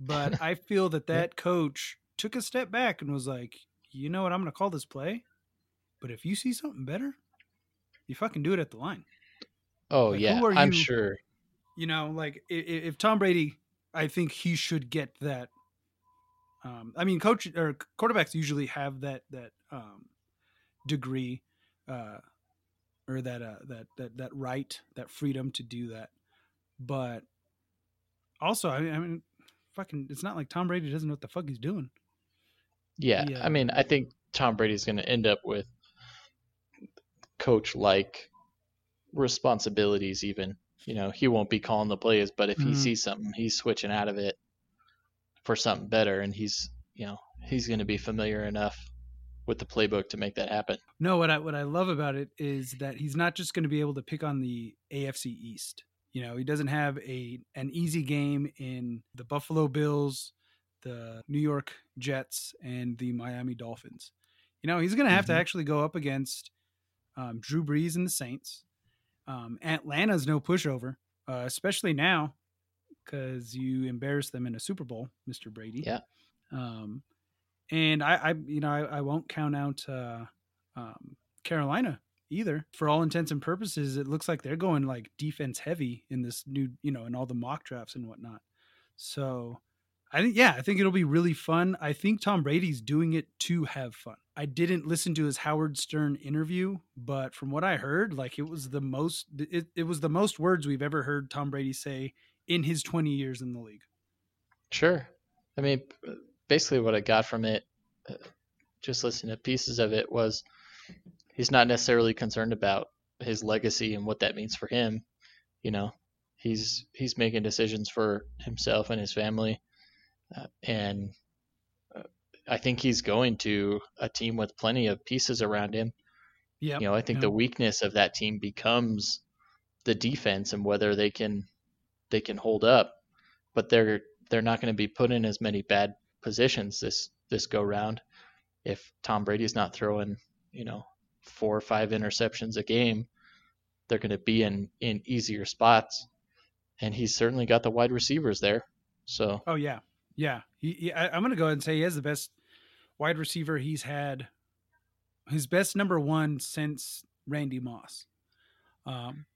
but [laughs] I feel that that coach took a step back and was like, you know what, I'm going to call this play, but if you see something better, you fucking do it at the line. oh Like, who yeah, I'm you- sure. You know, like i- i- if Tom Brady, I think he should get that. Um, I mean, coach or quarterbacks usually have that that um, degree, uh, or that uh, that that that right, that freedom to do that. But also, I mean, I mean, fucking, it's not like Tom Brady doesn't know what the fuck he's doing. Yeah, Yeah. I mean, I think Tom Brady's going to end up with coach like responsibilities. Even you know, he won't be calling the plays, but if he Mhm. sees something, he's switching out of it for something better, and he's you know he's going to be familiar enough with the playbook to make that happen. No, what I what I love about it is that he's not just going to be able to pick on the AFC East. You know, he doesn't have a an easy game in the Buffalo Bills, the New York Jets, and the Miami Dolphins. You know, he's going to have to Mhm. actually go up against um, Drew Brees and the Saints. Um, Atlanta's no pushover, uh, especially now because you embarrassed them in a Super Bowl, Mr. Brady. Yeah. Um, And I, I you know, I, I won't count out uh, um, Carolina either. For all intents and purposes, it looks like they're going like defense heavy in this new, you know, in all the mock drafts and whatnot. So I think, yeah, I think it'll be really fun. I think Tom Brady's doing it to have fun. I didn't listen to his Howard Stern interview, but from what I heard, like it was the most, it, it was the most words we've ever heard Tom Brady say in his 20 years in the league. Sure. I mean, basically what I got from it, uh, just listening to pieces of it, was he's not necessarily concerned about his legacy and what that means for him. You know, he's he's making decisions for himself and his family, uh, and uh, I think he's going to a team with plenty of pieces around him. Yeah, you know, I think yep. the weakness of that team becomes the defense and whether they can they can hold up, but they're they're not going to be put in as many bad positions this this go round if Tom Brady's not throwing, you know, four or five interceptions a game, they're going to be in in easier spots. And he's certainly got the wide receivers there. So. Oh yeah, yeah. He, he, I, I'm going to go ahead and say he has the best wide receiver he's had. His best number one since Randy Moss. Um,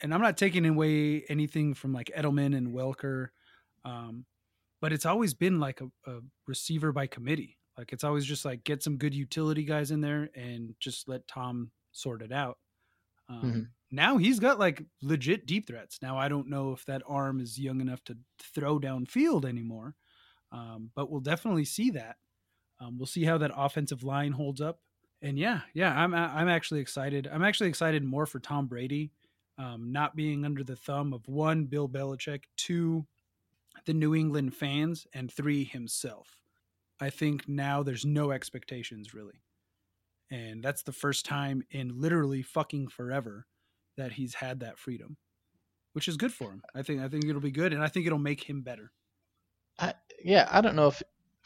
and I'm not taking away anything from like Edelman and Welker, um, but it's always been like a, a receiver by committee. Like it's always just like get some good utility guys in there and just let Tom sort it out. Um, mm-hmm. Now he's got like legit deep threats. Now I don't know if that arm is young enough to throw downfield anymore, um, but we'll definitely see that. Um, we'll see how that offensive line holds up. And yeah, yeah, I'm I'm actually excited. I'm actually excited more for Tom Brady, um, not being under the thumb of one Bill Belichick, two the New England fans, and three himself. I think now there's no expectations really. And that's the first time in literally fucking forever that he's had that freedom, which is good for him. I think I think it'll be good and I think it'll make him better. I, yeah, I don't know if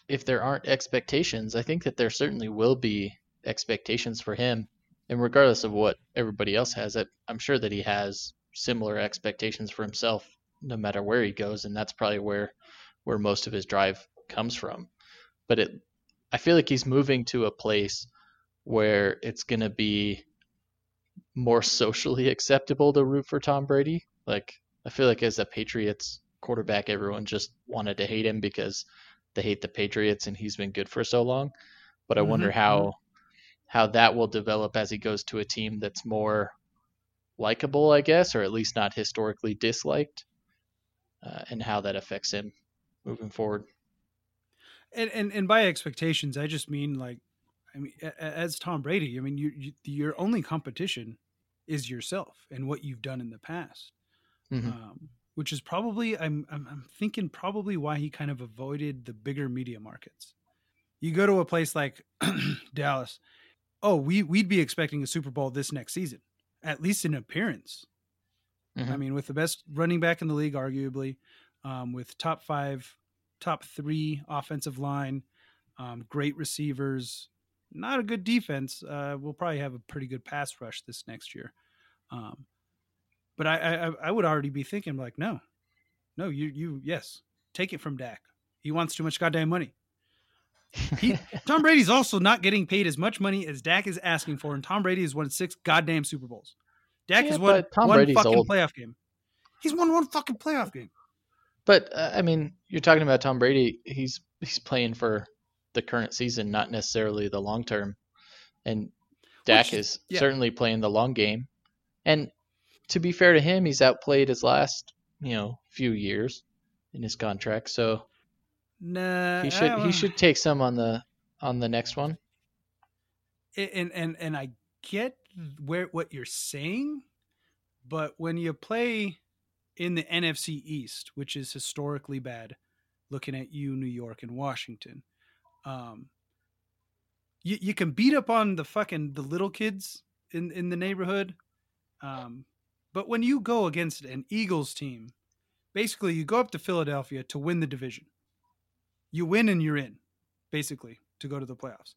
if there aren't expectations. I think that there certainly will be expectations for him. And regardless of what everybody else has, I'm sure that he has similar expectations for himself no matter where he goes and that's probably where where most of his drive comes from but it I feel like he's moving to a place where it's going to be more socially [laughs] acceptable to root for Tom Brady. Like I feel like as a Patriots quarterback, everyone just wanted to hate him because they hate the Patriots and he's been good for so long. But I mm-hmm. wonder how mm-hmm. how that will develop as he goes to a team that's more likable, I guess, or at least not historically disliked, uh, and how that affects him moving forward and, and and by expectations, I just mean like, I mean, as Tom Brady, I mean, you, you your only competition is yourself and what you've done in the past, mm-hmm. um, which is probably I'm, I'm I'm thinking probably why he kind of avoided the bigger media markets. You go to a place like [clears throat] Dallas, oh, we we'd be expecting a Super Bowl this next season, at least in appearance. Mm-hmm. I mean, with the best running back in the league, arguably, um, with top five top three offensive line, um, great receivers, not a good defense. Uh, we'll probably have a pretty good pass rush this next year. Um, but I, I, I would already be thinking like, no, no, you, you, yes, take it from Dak. He wants too much goddamn money. He, [laughs] Tom Brady's also not getting paid as much money as Dak is asking for, and Tom Brady has won six goddamn Super Bowls. Dak yeah, has won Tom one Brady's fucking old. playoff game. He's won one fucking playoff game. But uh, I mean, you're talking about Tom Brady. He's he's playing for the current season, not necessarily the long term. And Dak Which, is yeah. certainly playing the long game. And to be fair to him, he's outplayed his last, you know, few years in his contract. So nah, he should he should take some on the on the next one. And and and I get where what you're saying, but when you play in the NFC East, which is historically bad, looking at you, New York and Washington. Um, you, you can beat up on the fucking the little kids in in the neighborhood, um, but when you go against an Eagles team, basically you go up to Philadelphia to win the division. You win and you're in, basically to go to the playoffs.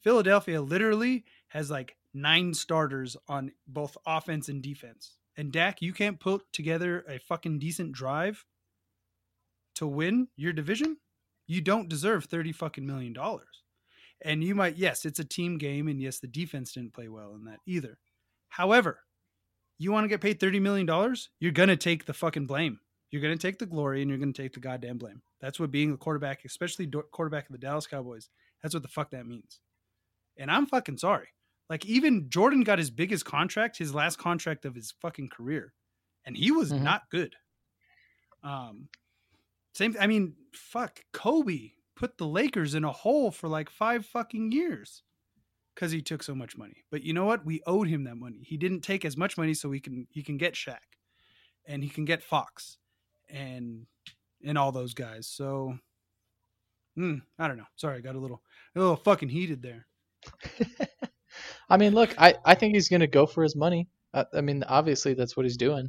Philadelphia literally has like nine starters on both offense and defense and Dak, you can't put together a fucking decent drive to win your division, you don't deserve 30 fucking million dollars. And you might, yes, it's a team game, and yes, the defense didn't play well in that either. However, you want to get paid $30 million, you're going to take the fucking blame. You're going to take the glory and you're going to take the goddamn blame. That's what being a quarterback, especially quarterback of the Dallas Cowboys, that's what the fuck that means. And I'm fucking sorry. Like, even Jordan got his biggest contract, his last contract of his fucking career, and he was Mhm. not good. Um, same, I mean, fuck, Kobe put the Lakers in a hole for like five fucking years because he took so much money. But you know what? We owed him that money. He didn't take as much money, so he can he can get Shaq, and he can get Fox, and and all those guys. So, hmm, I don't know. Sorry, I got a little a little fucking heated there. [laughs] I mean, look, I, I think he's going to go for his money. I, I mean, obviously that's what he's doing.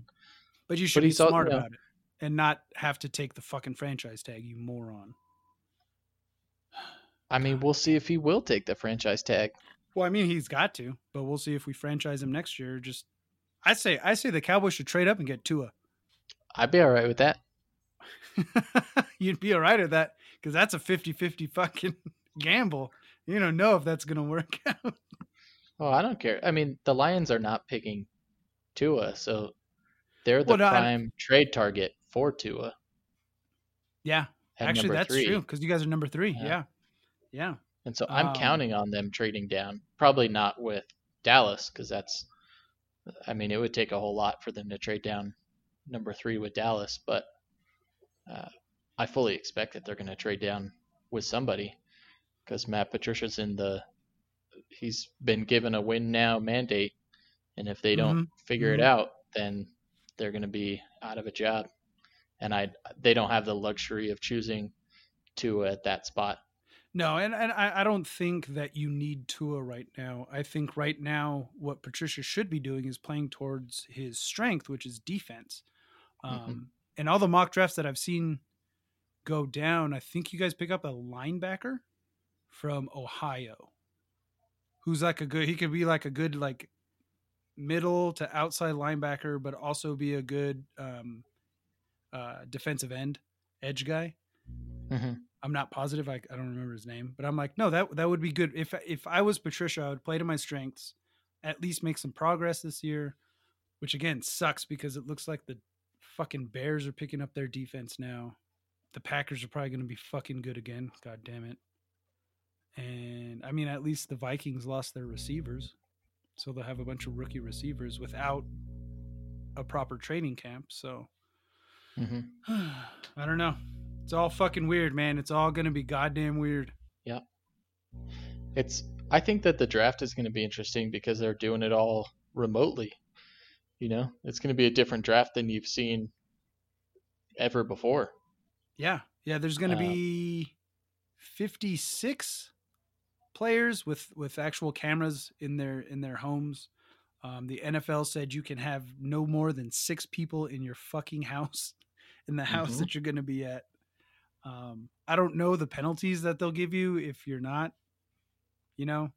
But you should be he's al- smart know- about it and not have to take the fucking franchise tag, you moron. I mean, we'll see if he will take the franchise tag. Well, I mean, he's got to, but we'll see if we franchise him next year. Just, I say, I say the Cowboys should trade up and get Tua. I'd be all right with that. [laughs] You'd be all right with that because that's a 50-50 fucking [laughs] gamble. You don't know if that's gonna work [laughs] out. Oh, I don't care. I mean, the Lions are not picking Tua, so they're the Well, no, I'm- prime trade target for Tua. Yeah, actually, that's three. true because you guys are number three. Yeah. Yeah, yeah. And so I'm Um, counting on them trading down. Probably not with Dallas because that's, I mean, it would take a whole lot for them to trade down number three with Dallas. But uh, I fully expect that they're going to trade down with somebody because Matt Patricia's in the, he's been given a win now mandate. And if they don't figure it mhm. out, then they're going to be out of a job. And I, they don't have the luxury of choosing Tua at that spot. No, and, and I, I don't think that you need Tua right now. I think right now what Patricia should be doing is playing towards his strength, which is defense. Um, Mhm. And all the mock drafts that I've seen go down, I think you guys pick up a linebacker from Ohio, who's like a good. He could be like a good like middle to outside linebacker, but also be a good um, uh, defensive end edge guy. hmm I'm not positive. I, I don't remember his name, but I'm like, no, that that would be good. If if I was Patricia, I would play to my strengths, at least make some progress this year, which again sucks because it looks like the fucking Bears are picking up their defense now. The Packers are probably going to be fucking good again. God damn it. And I mean, at least the Vikings lost their receivers, so they'll have a bunch of rookie receivers without a proper training camp. So hmm [sighs] I don't know. It's all fucking weird, man. It's all gonna be goddamn weird. Yeah. It's I think that the draft is going to be interesting because they're doing it all remotely. You know, it's going to be a different draft than you've seen ever before. Yeah, yeah. There's gonna Uh, be 56 players with with actual cameras in their in their homes. Um, the NFL said you can have no more than six people in your fucking house, [laughs] in the house Mhm. that you're going to be at. Um, I don't know the penalties that they'll give you if you're not, you know,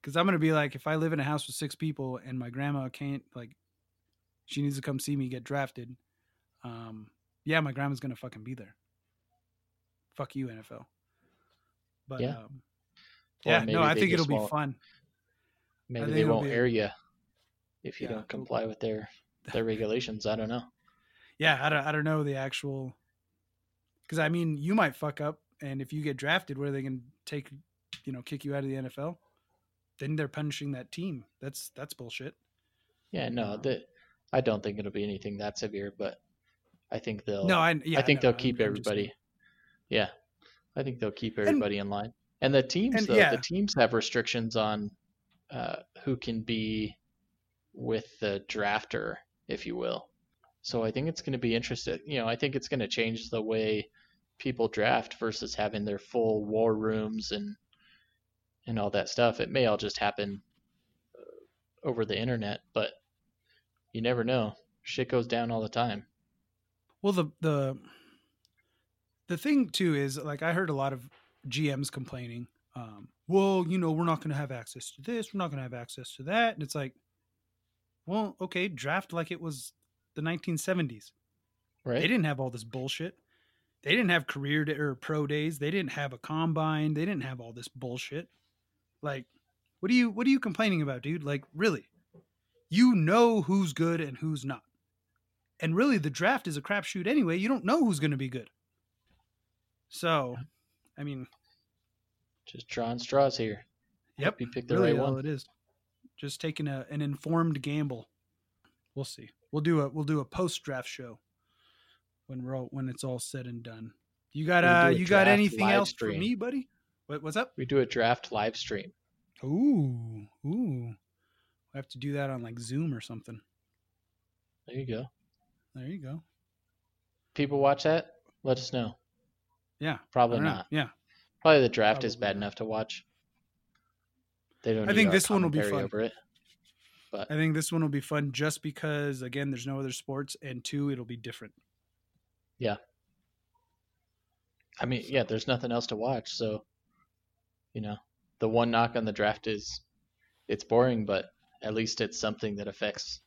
because I'm going to be like, if I live in a house with six people and my grandma can't, like, she needs to come see me get drafted. Um, yeah, my grandma's going to fucking be there. Fuck you, NFL. But Yeah. um, yeah, no, I think it'll be fun. Maybe they won't be- air you if you Yeah, don't comply with their their [laughs] regulations. I don't know. Yeah, I don't, I don't know the actual. Because I mean, you might fuck up, and if you get drafted, where they can take, you know, kick you out of the NFL, then they're punishing that team. That's that's bullshit. Yeah, no, Um, that I don't think it'll be anything that severe, but I think they'll. No, I yeah, I think no, they'll keep I'm everybody. saying. Yeah, I think they'll keep And- everybody in line. And the teams, and though, yeah. the teams have restrictions on uh, who can be with the drafter, if you will. So I think it's going to be interesting. You know, I think it's going to change the way people draft versus having their full war rooms and and all that stuff. It may all just happen uh, over the internet, but you never know. Shit goes down all the time. Well, the the the thing too is like I heard a lot of GMs complaining. Um, well, you know, we're not going to have access to this. We're not going to have access to that. And it's like, well, okay, draft like it was the 1970s. Right? They didn't have all this bullshit. They didn't have career day or pro days. They didn't have a combine. They didn't have all this bullshit. Like, what are you what are you complaining about, dude? Like, really? You know who's good and who's not. And really the draft is a crapshoot anyway. You don't know who's going to be good. So, I mean, Just drawing straws here. Yep, Hope you picked the really right all one. it is. Just taking a, an informed gamble. We'll see. We'll do a we'll do a post draft show when we're all when it's all said and done. You got uh you got anything else for stream. me, buddy? What, what's up? We do a draft live stream. Ooh, ooh. We have to do that on like Zoom or something. There you go. There you go. People watch that? Let us know. Yeah. Probably know. Yeah. Probably the draft is bad not. enough to watch. They don't. I think this one will be fun. Over it. But I think this one will be fun just because again there's no other sports and two it'll be different. Yeah. I mean, yeah, there's nothing else to watch. So, you know, the one knock on the draft is it's boring, but at least it's something that affects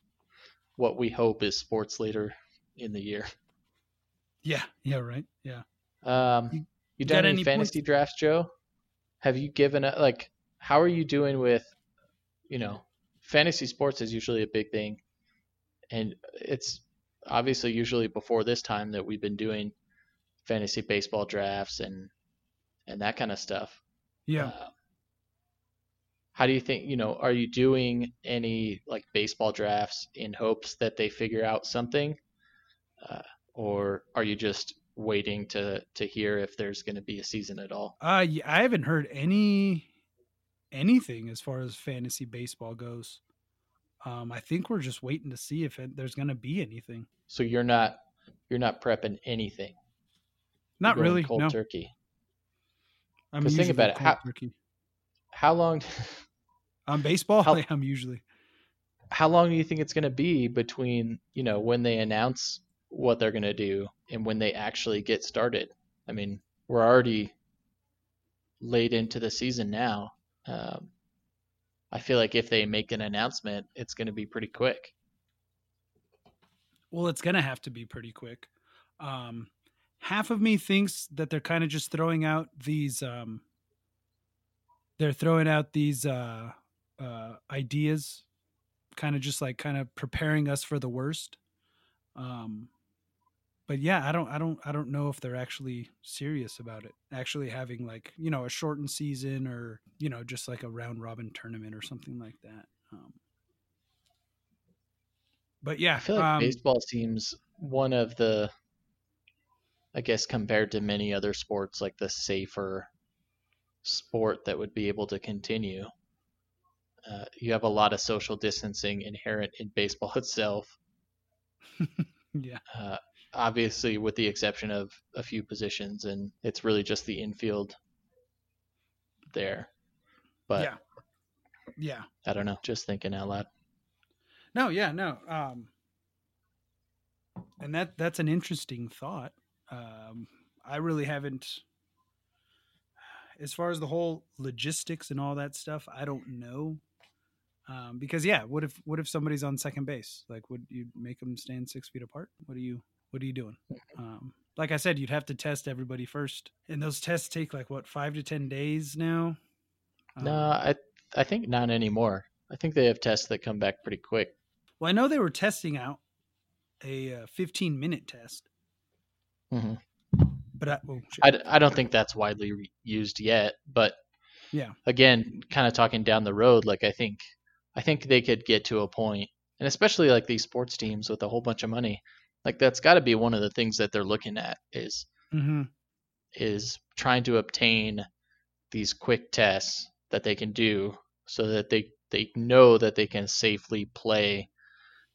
what we hope is sports later in the year. Yeah. Yeah, right. Yeah. Um, You- done any any fantasy drafts, Joe? Have you given a like? How are you doing with, you know, fantasy sports is usually a big thing, and it's obviously usually before this time that we've been doing fantasy baseball drafts and and that kind of stuff. Yeah. Uh, how do you think, you know, are you doing any like baseball drafts in hopes that they figure out something? Uh, or are you just waiting to to hear if there's going to be a season at all? Uh, yeah, I haven't heard any anything as far as fantasy baseball goes. Um, I think we're just waiting to see if it, there's going to be anything. So you're not you're not prepping anything. Not really. cold No. turkey. I'm 'Cause think usually about it, how- turkey. How long [laughs] on baseball. how- [laughs] I'm usually how long do you think it's going to be between, you know, when they announce what they're going to do and when they actually get started? I mean, we're already late into the season now. Um, I feel like if they make an announcement, it's going to be pretty quick. well. It's going to have to be pretty quick. Um, half of me thinks that they're kind of just throwing out these. Um, they're throwing out these uh, uh, ideas, kind of just like kind of preparing us for the worst. Um, but yeah, I don't, I don't, I don't know if they're actually serious about it. Actually having like you know a shortened season or you know just like a round robin tournament or something like that. Um, but yeah, I feel like um, baseball seems one of the, I guess, compared to many other sports, like the safer sport that would be able to continue. Uh, you have a lot of social distancing inherent in baseball [laughs] itself. [laughs] yeah, Uh, obviously, with the exception of a few positions, and it's really just the infield there. But yeah, yeah. I don't know, just thinking out loud. No, yeah, no. Um, and that that's an interesting thought. Um, I really haven't, as far as the whole logistics and all that stuff. I don't know, um, because yeah, what if what if somebody's on second base? Like, would you make them stand six feet apart? What do you What are you doing? Um, like I said, you'd have to test everybody first, and those tests take like what five to ten days now. Um, No, I I think not anymore. I think they have tests that come back pretty quick. Well, I know they were testing out a uh, 15 minute test, hmm but I, oh. I, I don't think that's widely re- used yet, but Yeah. again, kind of talking down the road, like I think I think they could get to a point, and especially like these sports teams with a whole bunch of money, like that's got to be one of the things that they're looking at is Mhm. is trying to obtain these quick tests that they can do so that they they know that they can safely play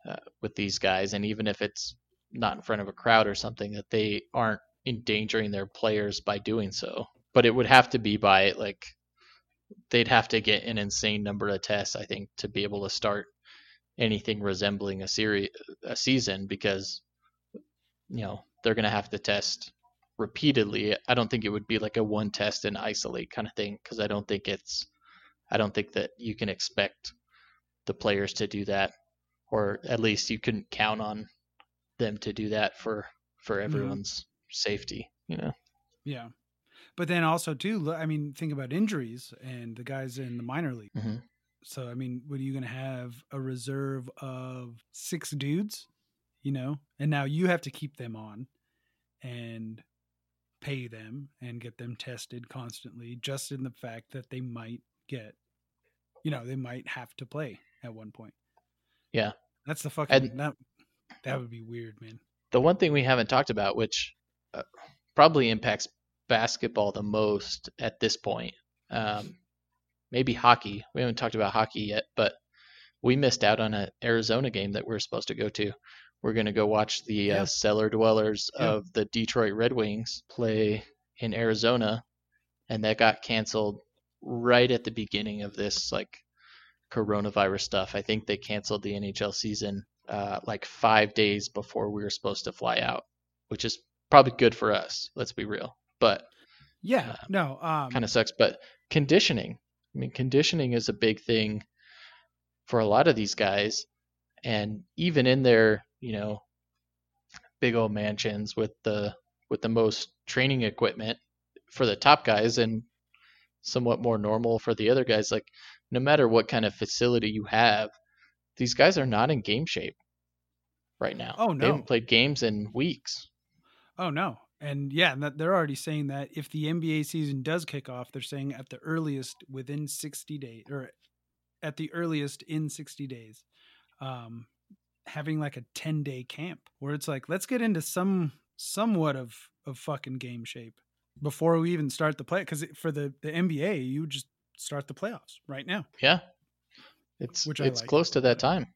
uh, with these guys and even if it's not in front of a crowd or something that they aren't endangering their players by doing so but it would have to be by like they'd have to get an insane number of tests i think to be able to start anything resembling a series a season because you know they're going to have to test repeatedly i don't think it would be like a one test and isolate kind of thing because i don't think it's i don't think that you can expect the players to do that or at least you couldn't count on them to do that for for everyone's safety you know. Yeah. But then also too, I mean, think about injuries and the guys in the minor league. Mhm. So I mean, what are you going to have a reserve of six dudes, you know? And now you have to keep them on and pay them and get them tested constantly just in the fact that they might get you know, they might have to play at one point. Yeah. That's the fucking And- that that would be weird, man. The one thing we haven't talked about, which uh, probably impacts basketball the most at this point, um, maybe hockey. We haven't talked about hockey yet, but we missed out on an Arizona game that we are supposed to go to. We're going to go watch the Yeah. uh, cellar dwellers Yeah. of the Detroit Red Wings play in Arizona, and that got canceled right at the beginning of this like coronavirus stuff. I think they canceled the NHL season uh, like five days before we were supposed to fly out, which is probably good for us. Let's be real, but Yeah. Uh, no, um kind of sucks. But conditioning, I mean, conditioning is a big thing for a lot of these guys, and even in their you know big old mansions with the with the most training equipment for the top guys and somewhat more normal for the other guys like no matter what kind of facility you have these guys are not in game shape right now Oh, no they haven't played games in weeks Oh no. And yeah, they're already saying that if the NBA season does kick off, they're saying at the earliest within 60 days or at the earliest in 60 days. Um having like a 10-day camp where it's like let's get into some somewhat of of fucking game shape before we even start the play cuz for the the NBA, you just start the playoffs right now. yeah it's Which it's like. close to that time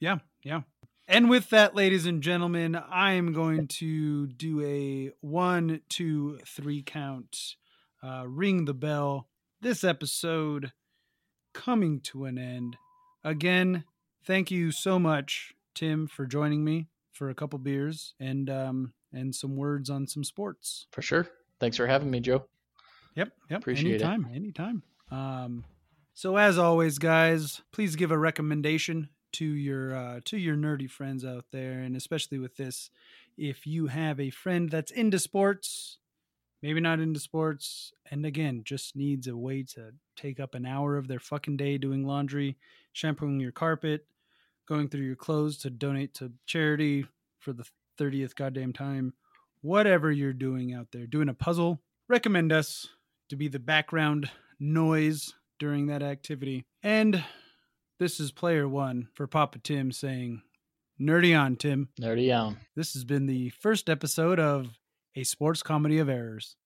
Yeah, yeah. And with that, ladies and gentlemen, I am going to do a one, two, three count. Uh, ring the bell. This episode coming to an end. Again, thank you so much, Tim, for joining me for a couple beers and um and some words on some sports. for sure thanks for having me joe Yep, yep. Appreciate it. anytime, anytime. Um, so as always, guys, please give a recommendation to your uh, to your nerdy friends out there, and especially with this, if you have a friend that's into sports, maybe not into sports, and again just needs a way to take up an hour of their fucking day doing laundry, shampooing your carpet, going through your clothes to donate to charity for the thirtieth goddamn time, whatever you're doing out there, doing a puzzle, recommend us to be the background noise during that activity. And this is player one for Papa Tim saying, Nerdy on, Tim. nerdy on This has been the first episode of A Sports Comedy of Errors.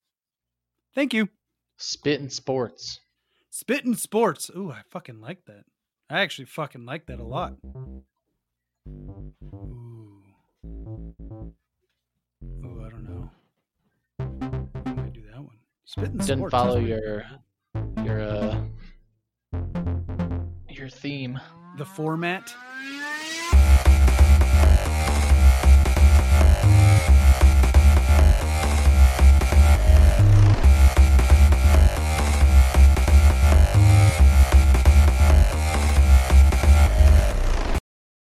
Thank you. spitting sports Spittin' Sports. Ooh, I fucking like that. I actually fucking like that a lot. Ooh. Ooh, I don't know. I might do that one. Spittin' didn't Sports. follow your your uh your theme the format.